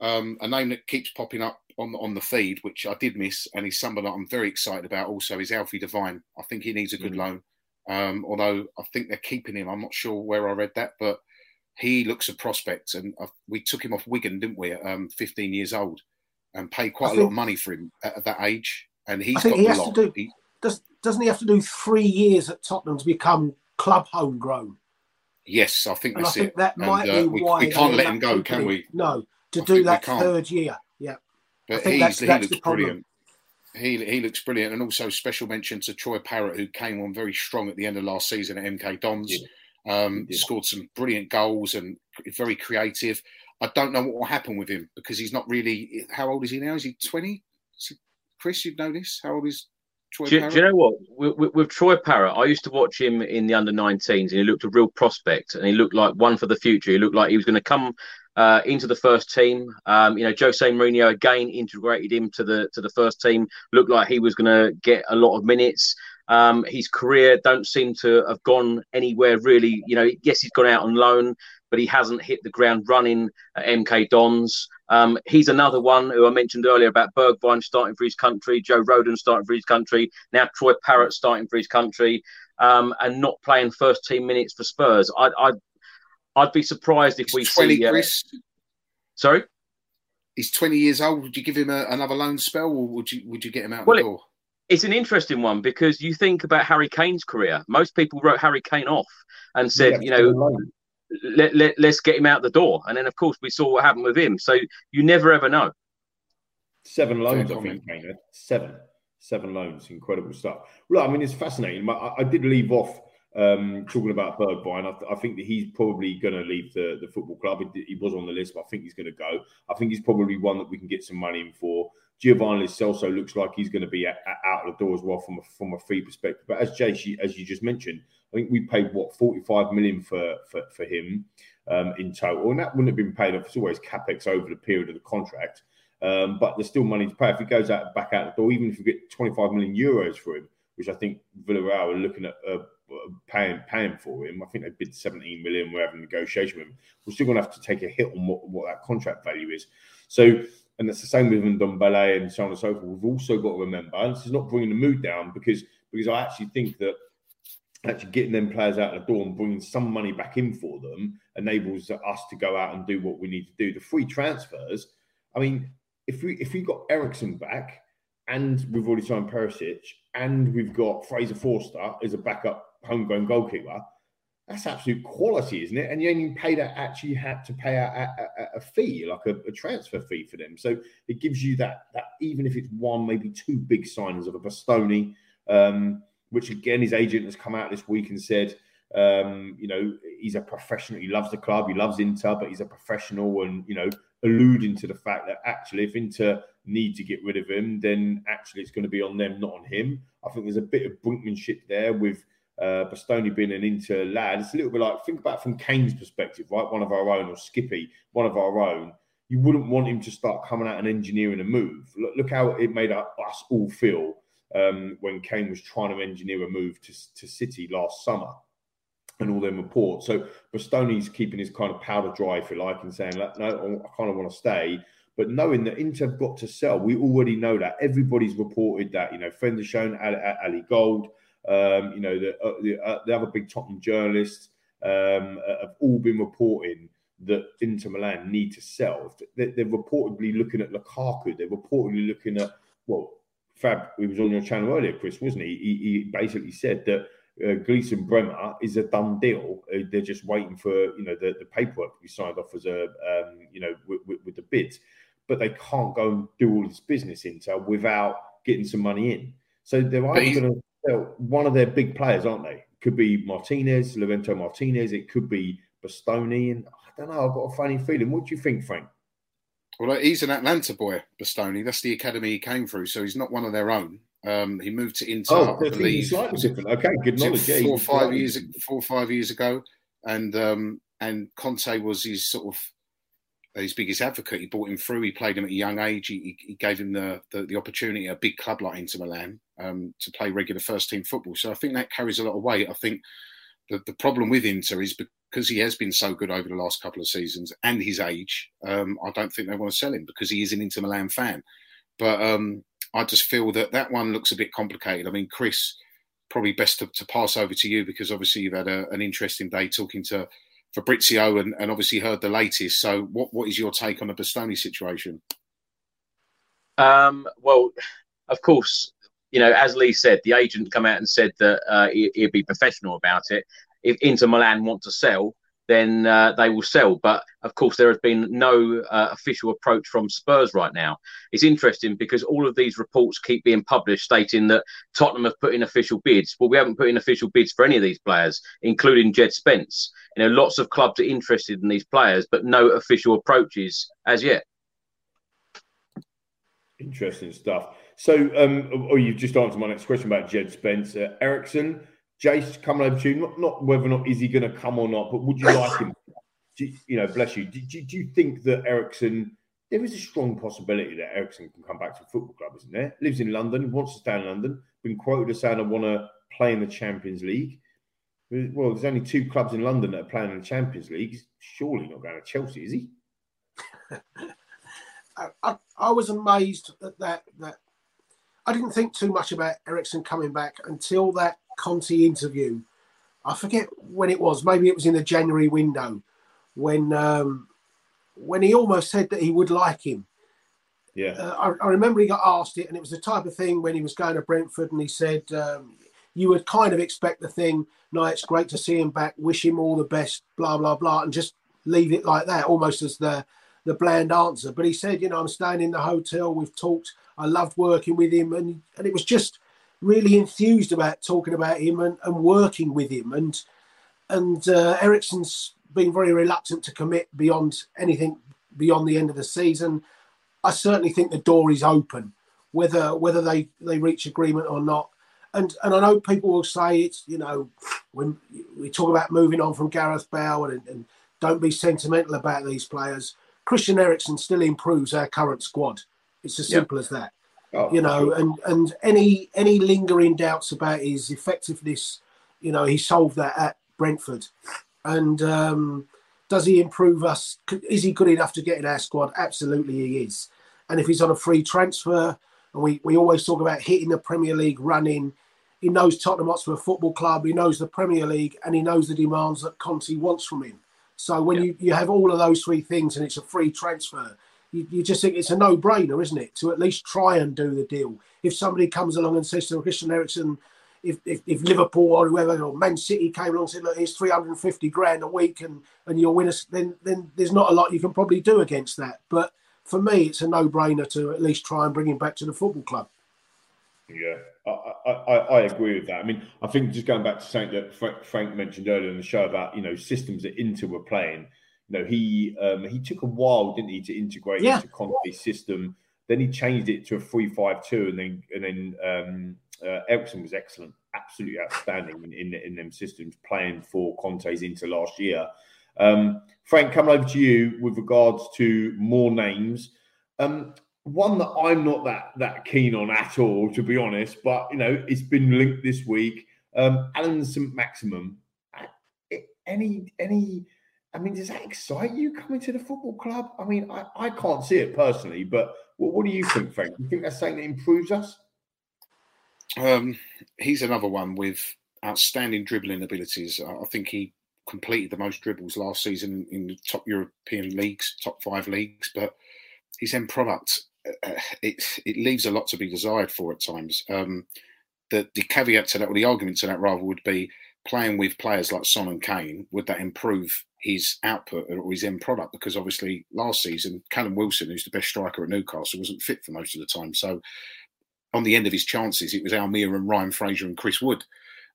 um, a name that keeps popping up on on the feed, which I did miss, and he's someone that I'm very excited about. Also, is Alfie Devine. I think he needs a good loan. Um, although I think they're keeping him. I'm not sure where I read that, but he looks a prospect. And I, we took him off Wigan, didn't we? At um, 15 years old, and paid quite I a lot of money for him at, at that age. And he's I think got he has lot. to do. He- Does doesn't he have to do three years at Tottenham to become club homegrown? Yes, I think And I that's think it. that And, might uh, be we, why we can't let him go, keeping can we? No, to I do that third year. Yeah, I But think he's, that's he that's looks the problem. brilliant. He he looks brilliant, and also special mention to Troy Parrott, who came on very strong at the end of last season at MK Dons. Um, scored some brilliant goals and very creative. I don't know what will happen with him because he's not really. How old is he now? Is he twenty? Chris, you'd know this. How old is Troy Do, do you know what? With, with, with Troy Parrott, I used to watch him in the under 19s and he looked a real prospect and he looked like one for the future. He looked like he was going to come uh, into the first team. Um, you know, Jose Mourinho again integrated him to the to the first team. Looked like he was going to get a lot of minutes. Um, his career don't seem to have gone anywhere really. You know, yes, he's gone out on loan, but he hasn't hit the ground running at MK Dons. Um, he's another one who I mentioned earlier about Bergwijn starting for his country, Joe Rodon starting for his country, now Troy Parrott starting for his country, um, and not playing first team minutes for Spurs. I'd, I'd, I'd be surprised if we Twenty, see. uh, Chris. sorry. He's twenty years old. Would you give him a, another loan spell, or would you would you get him out Well, the it- door? It's an interesting one because you think about Harry Kane's career. Most people wrote Harry Kane off and said, Yeah, you know, let, let, let's get him out the door. And then, of course, we saw what happened with him. So you never ever know. Seven loans, I think, Kane. Seven. Seven loans. Incredible stuff. Well, I mean, it's fascinating. But I, I did leave off um, talking about Bergwijn. I, I think that he's probably going to leave the, the football club. He, he was on the list, but I think he's going to go. I think he's probably one that we can get some money in for. Giovani Celso looks like he's going to be out of the door as well from a, from a fee perspective. But as Jay, as you just mentioned, I think we paid what 45 million for for, for him um, in total, and that wouldn't have been paid off. It's always capex over the period of the contract. Um, but there's still money to pay. If he goes out back out the door, even if you get 25 million euros for him, which I think Villarreal are looking at uh, paying paying for him, I think they bid 17 million. We're having a negotiation with him. We're still going to have to take a hit on what, what that contract value is. So, and it's the same with Ndombele and so on and so forth. We've also got to remember, and this is not bringing the mood down because because I actually think that actually getting them players out of the door and bringing some money back in for them enables us to go out and do what we need to do. The free transfers, I mean, if we if we got Eriksen back and we've already signed Perisic and we've got Fraser Forster as a backup homegrown goalkeeper, that's absolute quality, isn't it? And you only paid out actually had to pay a, a, a fee, like a, a transfer fee for them. So it gives you that that even if it's one, maybe two big signings of a Bastoni, um, which again his agent has come out this week and said, um, you know, he's a professional. He loves the club. He loves Inter, but he's a professional, and you know, alluding to the fact that actually, if Inter need to get rid of him, then actually it's going to be on them, not on him. I think there's a bit of brinkmanship there with uh, Bastoni being an Inter lad. It's a little bit like think about from Kane's perspective, right? One of our own, or Skippy, one of our own. You wouldn't want him to start coming out and engineering a move. Look, look how it made us all feel um, when Kane was trying to engineer a move to, to City last summer and all them reports. So Bastoni's keeping his kind of powder dry, if you like, and saying, no, I kind of want to stay. But knowing that Inter have got to sell, we already know that. Everybody's reported that, you know, shown Ali, Ali Gold, um, you know, the, uh, the, uh, the other big Tottenham journalists um, uh, have all been reporting that Inter Milan need to sell. They, they're reportedly looking at Lukaku. They're reportedly looking at, well, Fab, he was on your channel earlier, Chris, wasn't he? He, he basically said that uh, Gleison Bremer is a done deal. Uh, they're just waiting for you know the, the paperwork to be signed off as a um, you know with, the bids, but they can't go and do all this business Inter without getting some money in. So they're either going to one of their big players, aren't they? Could be Martinez, Lorenzo Martinez. It could be Bastoni, and I don't know. I've got a funny feeling. What do you think, Frank? Well, he's an Atalanta boy, Bastoni. That's the academy he came through, so he's not one of their own. Um, he moved to Inter, oh, I believe, slightly different. Okay, good knowledge. Four or five years, four or five years ago, and um, and Conte was his sort of his biggest advocate. He brought him through. He played him at a young age. He, he gave him the, the, the opportunity at a big club like Inter Milan um, to play regular first team football. So I think that carries a lot of weight. I think the, the problem with Inter is because he has been so good over the last couple of seasons and his age, um, I don't think they want to sell him because he is an Inter Milan fan. But um, I just feel that that one looks a bit complicated. I mean, Chris, probably best to, to pass over to you because obviously you've had a, an interesting day talking to Fabrizio and, and obviously heard the latest. So, what, what is your take on the Bastoni situation? Um, well, of course, you know, as Lee said, the agent come out and said that uh, he, would be professional about it. If Inter Milan want to sell, then uh, they will sell. But of course, there has been no uh, official approach from Spurs right now. It's interesting because all of these reports keep being published stating that Tottenham have put in official bids. Well, we haven't put in official bids for any of these players, including Djed Spence. You know, lots of clubs are interested in these players, but no official approaches as yet. Interesting stuff. So, um, oh, you've just answered my next question about Djed Spence. Uh, Eriksen, Jace, coming over to you, not, not whether or not is he going to come or not, but would you like him? Do, you know, bless you. Do, do, do, you think that Eriksen, there is a strong possibility that Eriksen can come back to a football club, isn't there? Lives in London, wants to stay in London, been quoted as saying, I want to play in the Champions League. Well, there's only two clubs in London that are playing in the Champions League. He's surely not going to Chelsea, is he? I, I, I, was amazed at that that I didn't think too much about Eriksen coming back until that Conte interview. I forget when it was. Maybe it was in the January window when um, when he almost said that he would like him. Yeah, uh, I, I, remember he got asked it, and it was the type of thing when he was going to Brentford, and he said um, you would kind of expect the thing. No, it's great to see him back. Wish him all the best. Blah blah blah, and just leave it like that, almost as the the bland answer. But he said, you know, I'm staying in the hotel. We've talked. I loved working with him, and and it was just really enthused about talking about him and, and working with him. And and uh, Eriksen's been very reluctant to commit beyond anything beyond the end of the season. I certainly think the door is open, whether whether they they reach agreement or not. And and I know people will say it's you know when we talk about moving on from Gareth Bale and, and don't be sentimental about these players. Christian Eriksen still improves our current squad. It's as simple as that. Oh, you know, and and any any lingering doubts about his effectiveness, you know, he solved that at Brentford. And um, does he improve us? Is he good enough to get in our squad? Absolutely, he is. And if he's on a free transfer, and we, we always talk about hitting the Premier League running, he knows Tottenham Hotspur Football Club, he knows the Premier League, and he knows the demands that Conte wants from him. So when yeah. you, you have all of those three things and it's a free transfer, you, you just think it's a no brainer, isn't it? To at least try and do the deal. If somebody comes along and says to Christian Eriksen, if, if, if, Liverpool or whoever or Man City came along and said, look, here's 350 grand a week and, and you'll win us, then, then there's not a lot you can probably do against that. But for me, it's a no brainer to at least try and bring him back to the football club. Yeah, I, I, I, agree with that. I mean, I think just going back to something that Frank mentioned earlier in the show about you know systems that Inter were playing. You know, he um, he took a while, didn't he, to integrate yeah. Inter Conte's system. Then he changed it to a three-five-two, and then and then um, uh, Eriksen was excellent, absolutely outstanding in, in in them systems, playing for Conte's into last year. Um, Frank, coming over to you with regards to more names. Um, one that I'm not that that keen on at all, to be honest. But you know, it's been linked this week. Um, Allan Saint-Maximin. Any any? I mean, does that excite you coming to the football club? I mean, I, I can't see it personally, but what, what do you think, Frank? Do you think that's something that improves us? Um, he's another one with outstanding dribbling abilities. I think he completed the most dribbles last season in the top European leagues, top five leagues. But his end product uh, it it leaves a lot to be desired for at times. Um, the, the caveat to that, or the argument to that rather, would be playing with players like Son and Kane, would that improve his output or his end product? Because obviously last season, Callum Wilson, who's the best striker at Newcastle, wasn't fit for most of the time. So on the end of his chances, it was Almir and Ryan Fraser and Chris Wood.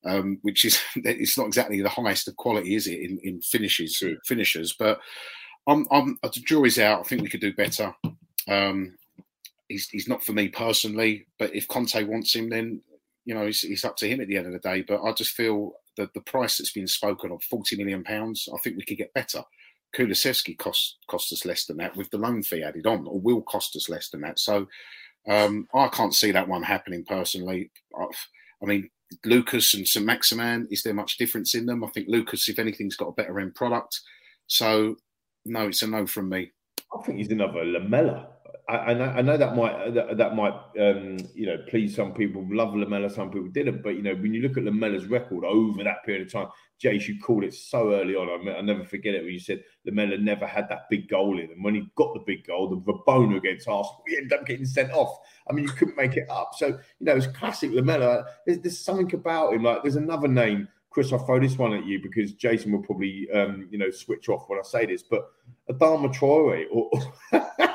Um, which is it's not exactly the highest of quality, is it, in, in finishes finishers? But I'm, I'm the jury's out. I think we could do better. Um, he's, he's not for me personally, but if Conte wants him, then you know it's, it's up to him at the end of the day. But I just feel that the price that's been spoken of, forty million pounds, I think we could get better. Kulusevski cost cost us less than that with the loan fee added on, or will cost us less than that. So um, I can't see that one happening personally. I, I mean, Lucas and St Maximin, is there much difference in them? I think Lucas, if anything's got a better end product. So no, it's a no from me. I think he's another Lamela. I, I, know, I know that might that, that might um, you know please some people. Love Lamela, some people didn't. But you know when you look at Lamela's record over that period of time, Jace, you called it so early on. I will never forget it when you said Lamela never had that big goal in, and when he got the big goal, the Rabona against Arsenal, he ended up getting sent off. I mean, you couldn't make it up. So you know it's classic Lamela. There's, there's something about him. Like there's another name Chris, I'll throw this one at you because Jason will probably, um, you know, switch off when I say this. But Adama Traore, or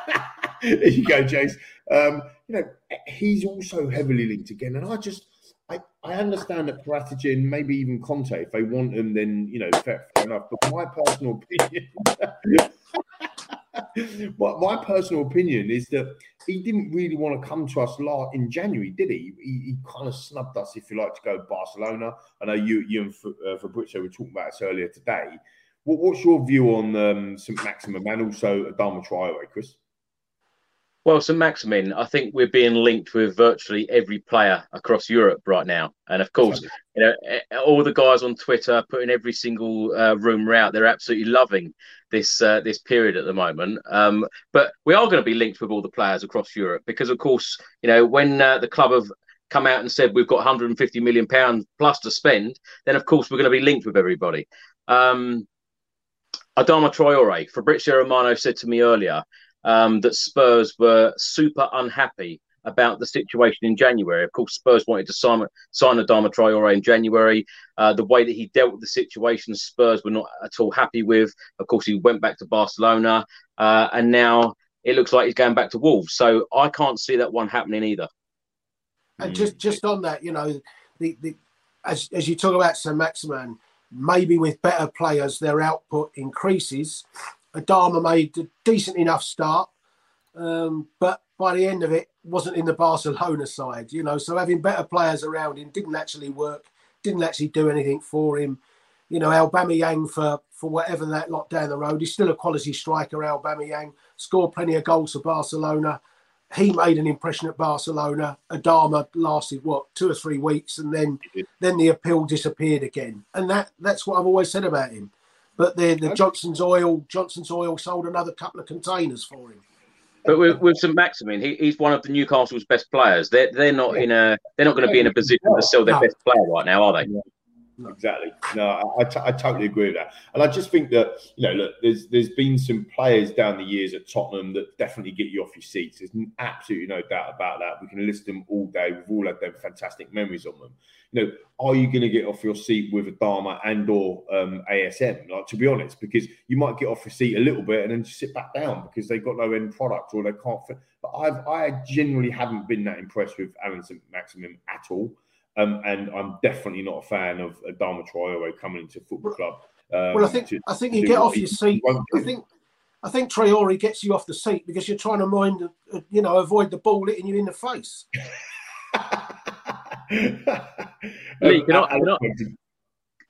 there you go, Jace. Um, you know, he's also heavily linked again, and I just, I, I understand that Paratici maybe even Conte, if they want him, then you know, fair, fair enough. But my personal opinion. my personal opinion is that he didn't really want to come to us last in January, did he? he? He, kind of snubbed us, if you like, to go Barcelona. I know you, you and uh, Fabrizio were talking about this earlier today. What, what's your view on um, St. Maximin and also Adama Traore, Chris? Well, St. Maximin, I think we're being linked with virtually every player across Europe right now. And of course, you know, all the guys on Twitter putting every single uh, rumour out. They're absolutely loving this uh, this period at the moment. Um, but we are going to be linked with all the players across Europe because, of course, you know, when uh, the club have come out and said we've got 150 million pounds plus to spend, then of course we're going to be linked with everybody. Um, Adama Traore, Fabrizio Romano said to me earlier um, that Spurs were super unhappy about the situation in January. Of course, Spurs wanted to sign, sign Adama Traore in January. Uh, the way that he dealt with the situation, Spurs were not at all happy with. Of course, he went back to Barcelona, uh, and now it looks like he's going back to Wolves. So I can't see that one happening either. And just just on that, you know, the, the as as you talk about St Maximin, maybe with better players, their output increases. Adama made a decent enough start, um, but by the end of it, wasn't in the Barcelona side, you know. So having better players around him didn't actually work, didn't actually do anything for him. You know, Aubameyang for for whatever that lot down the road, he's still a quality striker. Aubameyang scored plenty of goals for Barcelona. He made an impression at Barcelona. Adama lasted what two or three weeks, and then then the appeal disappeared again. And that that's what I've always said about him. But the the Johnson's Oil Johnson's Oil sold another couple of containers for him. But with, with St Maximin, he, he's one of the Newcastle's best players. They're they're not in a they're not going to be in a position to sell their best player right now, are they? Exactly. No, I, t- I totally agree with that. And I just think that, you know, look, there's there's been some players down the years at Tottenham that definitely get you off your seats. There's absolutely no doubt about that. We can list them all day. We've all had them fantastic memories on them. You know, are you going to get off your seat with Adama and or um, ASM? Like, to be honest, because you might get off your seat a little bit and then just sit back down because they've got no end product or they can't fit. But I've I generally haven't been that impressed with Allan Maximin at all. Um, and I'm definitely not a fan of Adama Traore coming into football club. Um, well, I think to, I think you get off your seat. I think I think Traore gets you off the seat because you're trying to mind, uh, you know, avoid the ball hitting you in the face. Lee, can I, can I,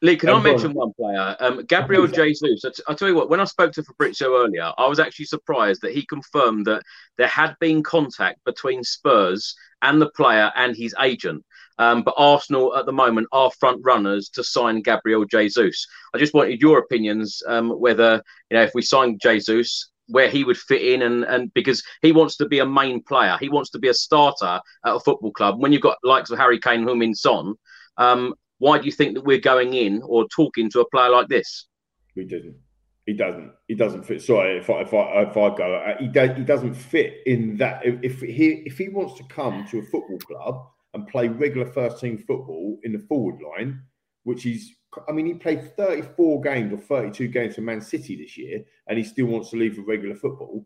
Lee, can I mention one player? Um, Gabriel Jesus. I, t- I tell you what, when I spoke to Fabrizio earlier, I was actually surprised that he confirmed that there had been contact between Spurs and the player and his agent. Um, but Arsenal at the moment are front runners to sign Gabriel Jesus. I just wanted your opinions um, whether you know if we sign Jesus, where he would fit in, and and because he wants to be a main player, he wants to be a starter at a football club. When you've got likes of Harry Kane, Heung-min Son, um, why do you think that we're going in or talking to a player like this? We didn't. He doesn't. He doesn't fit. Sorry, if I if I, if I go, uh, he. He doesn't fit in that. If, if he if he wants to come to a football club and play regular first team football in the forward line, which is, I mean, he played 34 games or 32 games for Man City this year, and he still wants to leave for regular football.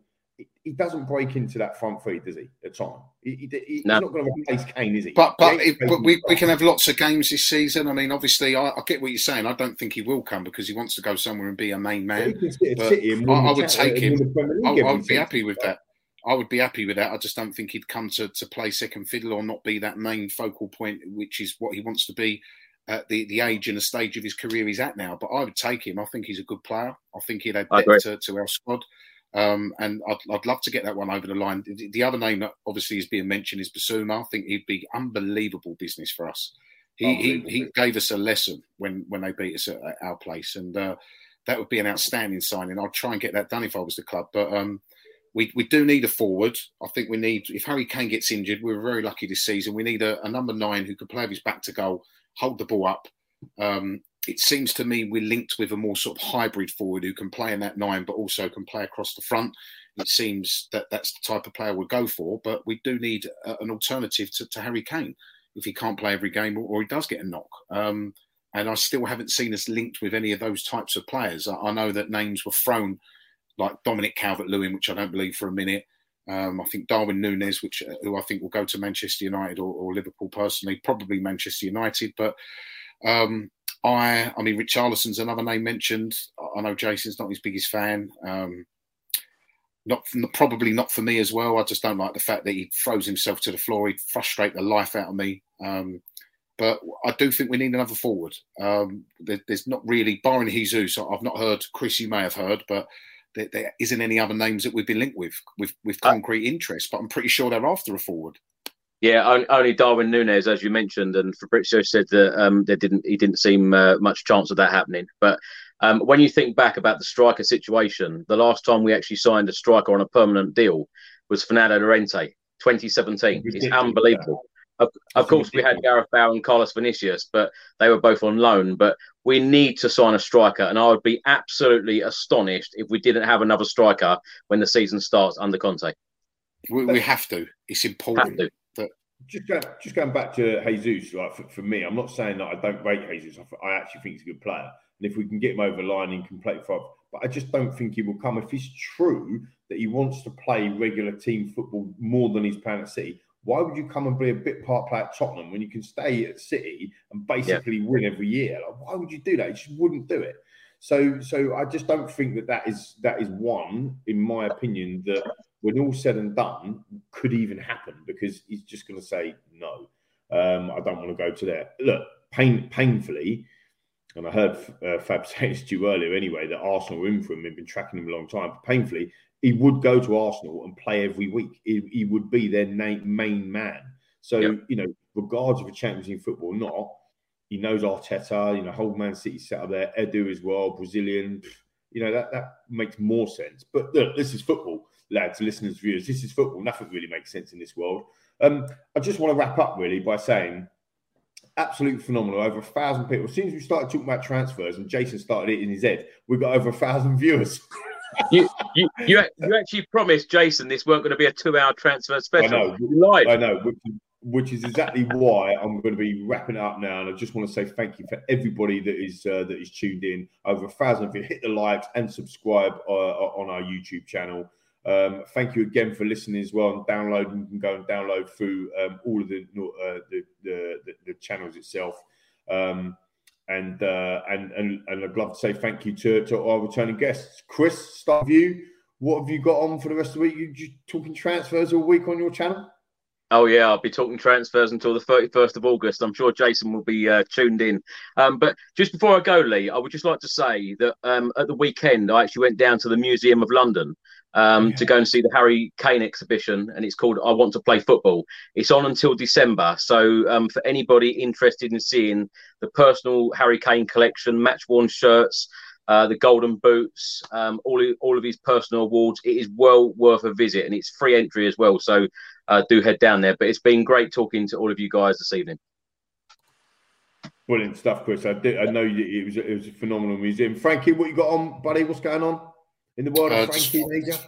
He doesn't break into that front three, does he? At time, he, he, he's No. not going to replace Kane, is he? But but, He but we, we can have lots of games this season. I mean, obviously, I, I get what you're saying. I don't think he will come because he wants to go somewhere and be a main man. he can sit at But I, I would take him. win the Premier League I, I every would be happy with that. I would be happy with that. I just don't think he'd come to, to play second fiddle or not be that main focal point, which is what he wants to be at the, the age and the stage of his career he's at now. But I would take him. I think he's a good player. I think he'd add I depth to, to our squad. Um, and I'd, I'd love to get that one over the line. The, the other name that obviously is being mentioned is Bissouma. I think he'd be unbelievable business for us. He, he, he gave us a lesson when, when they beat us at, at our place, and uh, that would be an outstanding signing. I'd try and get that done if I was the club. But um, we, we do need a forward. I think we need, if Harry Kane gets injured, we were very lucky this season. We need a, a number nine who can play with his back to goal, hold the ball up. Um, it seems to me we're linked with a more sort of hybrid forward who can play in that nine, but also can play across the front. It seems that that's the type of player we'll go for, but we do need a, an alternative to, to Harry Kane if he can't play every game or, or he does get a knock. Um, and I still haven't seen us linked with any of those types of players. I, I know that names were thrown like Dominic Calvert-Lewin, which I don't believe for a minute. Um, I think Darwin Núñez, which uh, who I think will go to Manchester United or, or Liverpool personally, probably Manchester United. But um, I, I mean, Richarlison's another name mentioned. I know Jason's not his biggest fan. Um, not probably not for me as well. I just don't like the fact that he throws himself to the floor. He'd frustrate the life out of me. Um, but I do think we need another forward. Um, there, there's not really, barring Jesus, I've not heard. Chris, you may have heard, but there, there isn't any other names that we've been linked with with, with concrete interest. But I'm pretty sure they're after a forward. Yeah, only, Darwin Núñez, as you mentioned, and Fabrizio said that um, there didn't he didn't seem uh, much chance of that happening. But um, when you think back about the striker situation, the last time we actually signed a striker on a permanent deal was Fernando Llorente, 2017. It's unbelievable. Of, of course, we had Gareth Bale and Carlos Vinicius, but they were both on loan. But we need to sign a striker, and I would be absolutely astonished if we didn't have another striker when the season starts under Conte. We, we have to. It's important. To. That just going, just going back to Jesus, like for, for me, I'm not saying that I don't rate Jesus. I, I actually think he's a good player, and if we can get him over the line, he can play for. But I just don't think he will come. If it's true that he wants to play regular team football more than he's playing at City, why would you come and be a bit part player at Tottenham when you can stay at City and basically win every year? Like, why would you do that? You just wouldn't do it. So, so I just don't think that that is that is one, in my opinion, that when all said and done, could even happen because he's just going to say no. Um, I don't want to go to there. Look, pain, painfully, and I heard uh, Fab say this to you earlier anyway that Arsenal were in for him. They've been tracking him a long time. But painfully, he would go to Arsenal and play every week. He, he would be their na- main man. So you know, regardless of a Champions League football or not, he knows Arteta. You know, whole Man City set up there. Edu as well, Brazilian. You know that that makes more sense. But look, this is football, lads, listeners, viewers. This is football. Nothing really makes sense in this world. Um, I just want to wrap up really by saying absolute phenomenal. Over a thousand people. As soon as we started talking about transfers and Jason started it in his head, we've got over a thousand viewers. you, you, you, you actually promised Jason this weren't going to be a two-hour transfer special. I know. You lied. I know. Which, which is exactly why I'm going to be wrapping it up now. And I just want to say thank you for everybody that is uh, that is tuned in. Over a thousand of you. Hit the likes and subscribe uh, on our YouTube channel. Um, thank you again for listening as well and downloading. You can go and download through um, all of the, uh, the, the, the the channels itself. Um, and, uh, and and and I'd love to say thank you to, to our returning guests. Chris, start with you. What have you got on for the rest of the week? You, talking transfers all week on your channel? Oh yeah, I'll be talking transfers until the thirty first of August. I'm sure Jason will be uh, tuned in. Um, but just before I go, Lee, I would just like to say that um, at the weekend I actually went down to the Museum of London um, to go and see the Harry Kane exhibition, and it's called "I Want to Play Football." It's on until December, so um, for anybody interested in seeing the personal Harry Kane collection, match worn shirts. Uh, the golden boots, um, all all of his personal awards. It is well worth a visit, and it's free entry as well. So uh, do head down there. But it's been great talking to all of you guys this evening. Brilliant stuff, Chris. I, did, I know it was it was a phenomenal museum. Frankie, what you got on, buddy? What's going on in the world Uh, of Frankie Major?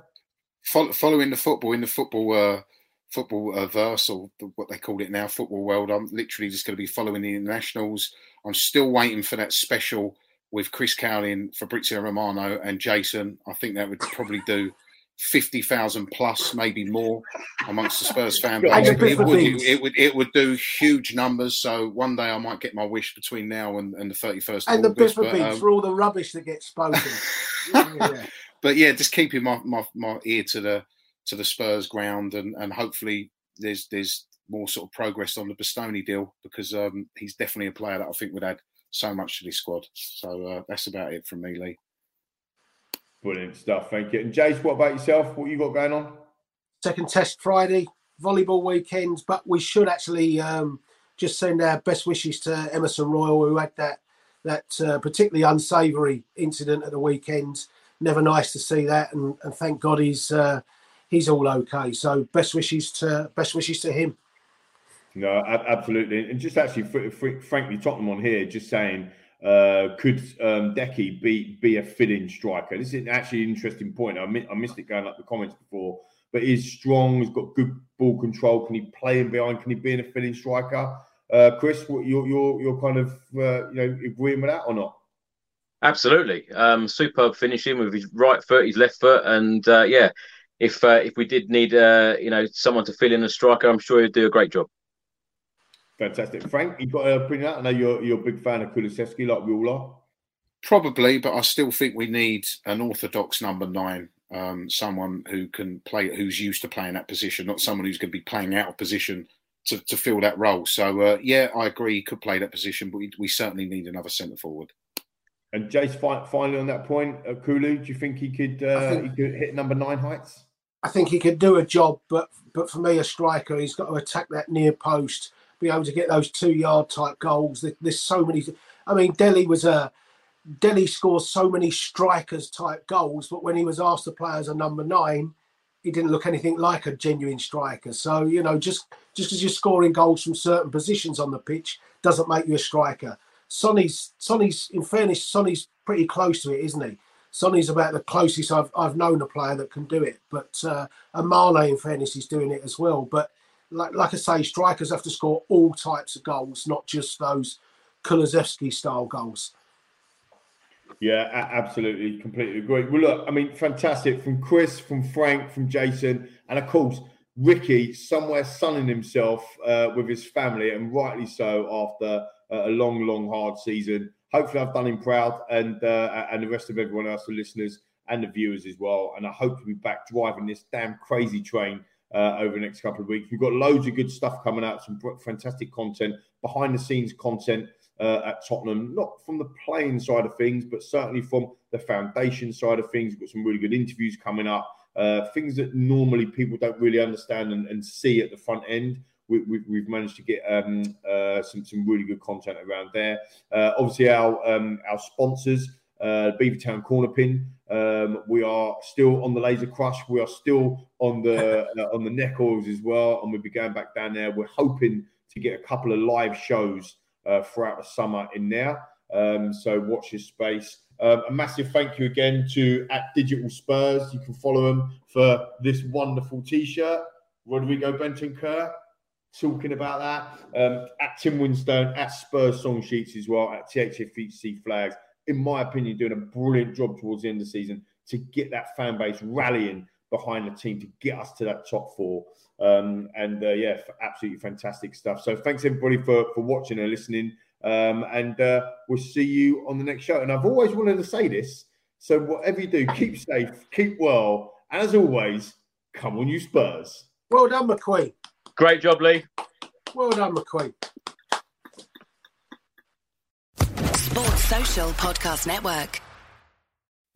fol- following the football in the football uh, football averse or what they call it now, football world. I'm literally just going to be following the internationals. I'm still waiting for that special with Chris Cowlin, Fabrizio Romano, and Jason. I think that would probably do fifty thousand plus, maybe more, amongst the Spurs fan base. It would, it would it would do huge numbers. So one day I might get my wish between now and, and the thirty first. And the Biffa beats um, for all the rubbish that gets spoken. yeah. But yeah, just keeping my, my, my ear to the to the Spurs ground, and, and hopefully there's there's more sort of progress on the Bastoni deal because um, he's definitely a player that I think would add so much to this squad. So uh, that's about it from me, Lee. Brilliant stuff, thank you. And Jace, what about yourself? What you got going on? Second test Friday, volleyball weekend, but we should actually um, just send our best wishes to Emerson Royal, who had that that uh, particularly unsavoury incident at the weekend. Never nice to see that, and, and thank God he's uh, he's all okay. So best wishes to best wishes to him. No, absolutely, and just actually, frankly, Tottenham on here just saying, uh, could um, Deki be be a fill-in striker? This is actually an interesting point. I, mi- I missed it going up the comments before, but he's strong. He's got good ball control. Can he play in behind? Can he be in a fill-in striker? Uh, Chris, what you're you're you're kind of uh, you know agreeing with that or not? Absolutely, um, superb finishing with his right foot, his left foot, and uh, yeah, if uh, if we did need uh, you know someone to fill in a striker, I'm sure he'd do a great job. Fantastic, Frank. You've got an opinion? I know you're you're a big fan of Kulusevski, like we all are. Probably, but I still think we need an orthodox number nine, um, someone who can play, who's used to playing that position, not someone who's going to be playing out of position to, to fill that role. So uh, yeah, I agree, he could play that position, but we, we certainly need another centre forward. And Jace, finally on that point, uh, Kulu, do you think he could uh, think, he could hit number nine heights? I think he could do a job, but but for me, a striker, he's got to attack that near post, be able to get those two yard type goals. There's so many. I mean, Dele was a Dele scores so many strikers type goals, but when he was asked to play as a number nine, he didn't look anything like a genuine striker. So you know, just just because you're scoring goals from certain positions on the pitch doesn't make you a striker. Sonny's Sonny's in fairness, Sonny's pretty close to it, isn't he? Sonny's about the closest I've I've known a player that can do it. But uh, and Mane, in fairness, is doing it as well. But like like I say, strikers have to score all types of goals, not just those Kulusevski style goals. Yeah, absolutely, completely agree. Well, look, I mean, fantastic from Chris, from Frank, from Jason, and of course Ricky, somewhere sunning himself uh, with his family, and rightly so after a long, long, hard season hopefully I've done him proud and uh, and the rest of everyone else, the listeners and the viewers as well. And I hope to be back driving this damn crazy train uh, over the next couple of weeks. We've got loads of good stuff coming out, some fantastic content, behind the scenes content uh, at Tottenham, not from the playing side of things, but certainly from the foundation side of things. We've got some really good interviews coming up, uh, things that normally people don't really understand and, and see at the front end we, have managed to get um, uh, some some really good content around there. Uh, obviously, our um, our sponsors, uh, Beavertown Corner Pin. Um, we are still on the Lazer Crush. We are still on the uh, on the neck oils as well, and we'll be going back down there. We're hoping to get a couple of live shows uh, throughout the summer in there. Um, so watch this space. Um, a massive thank you again to at Digital Spurs. You can follow them for this wonderful T-shirt. Rodrigo Bentancur talking about that. Um, at Tim Winstone, at Spurs Song Sheets as well, at THFC Flags. In my opinion, doing a brilliant job towards the end of the season to get that fan base rallying behind the team to get us to that top four. Um, and uh, yeah, absolutely fantastic stuff. So thanks everybody for for watching and listening. Um, and uh, we'll see you on the next show. And I've always wanted to say this. So whatever you do, keep safe, keep well, and as always, come on, you Spurs. Well done, McQueen. Great job, Lee. Well done, McQueen. Sports Social Podcast Network.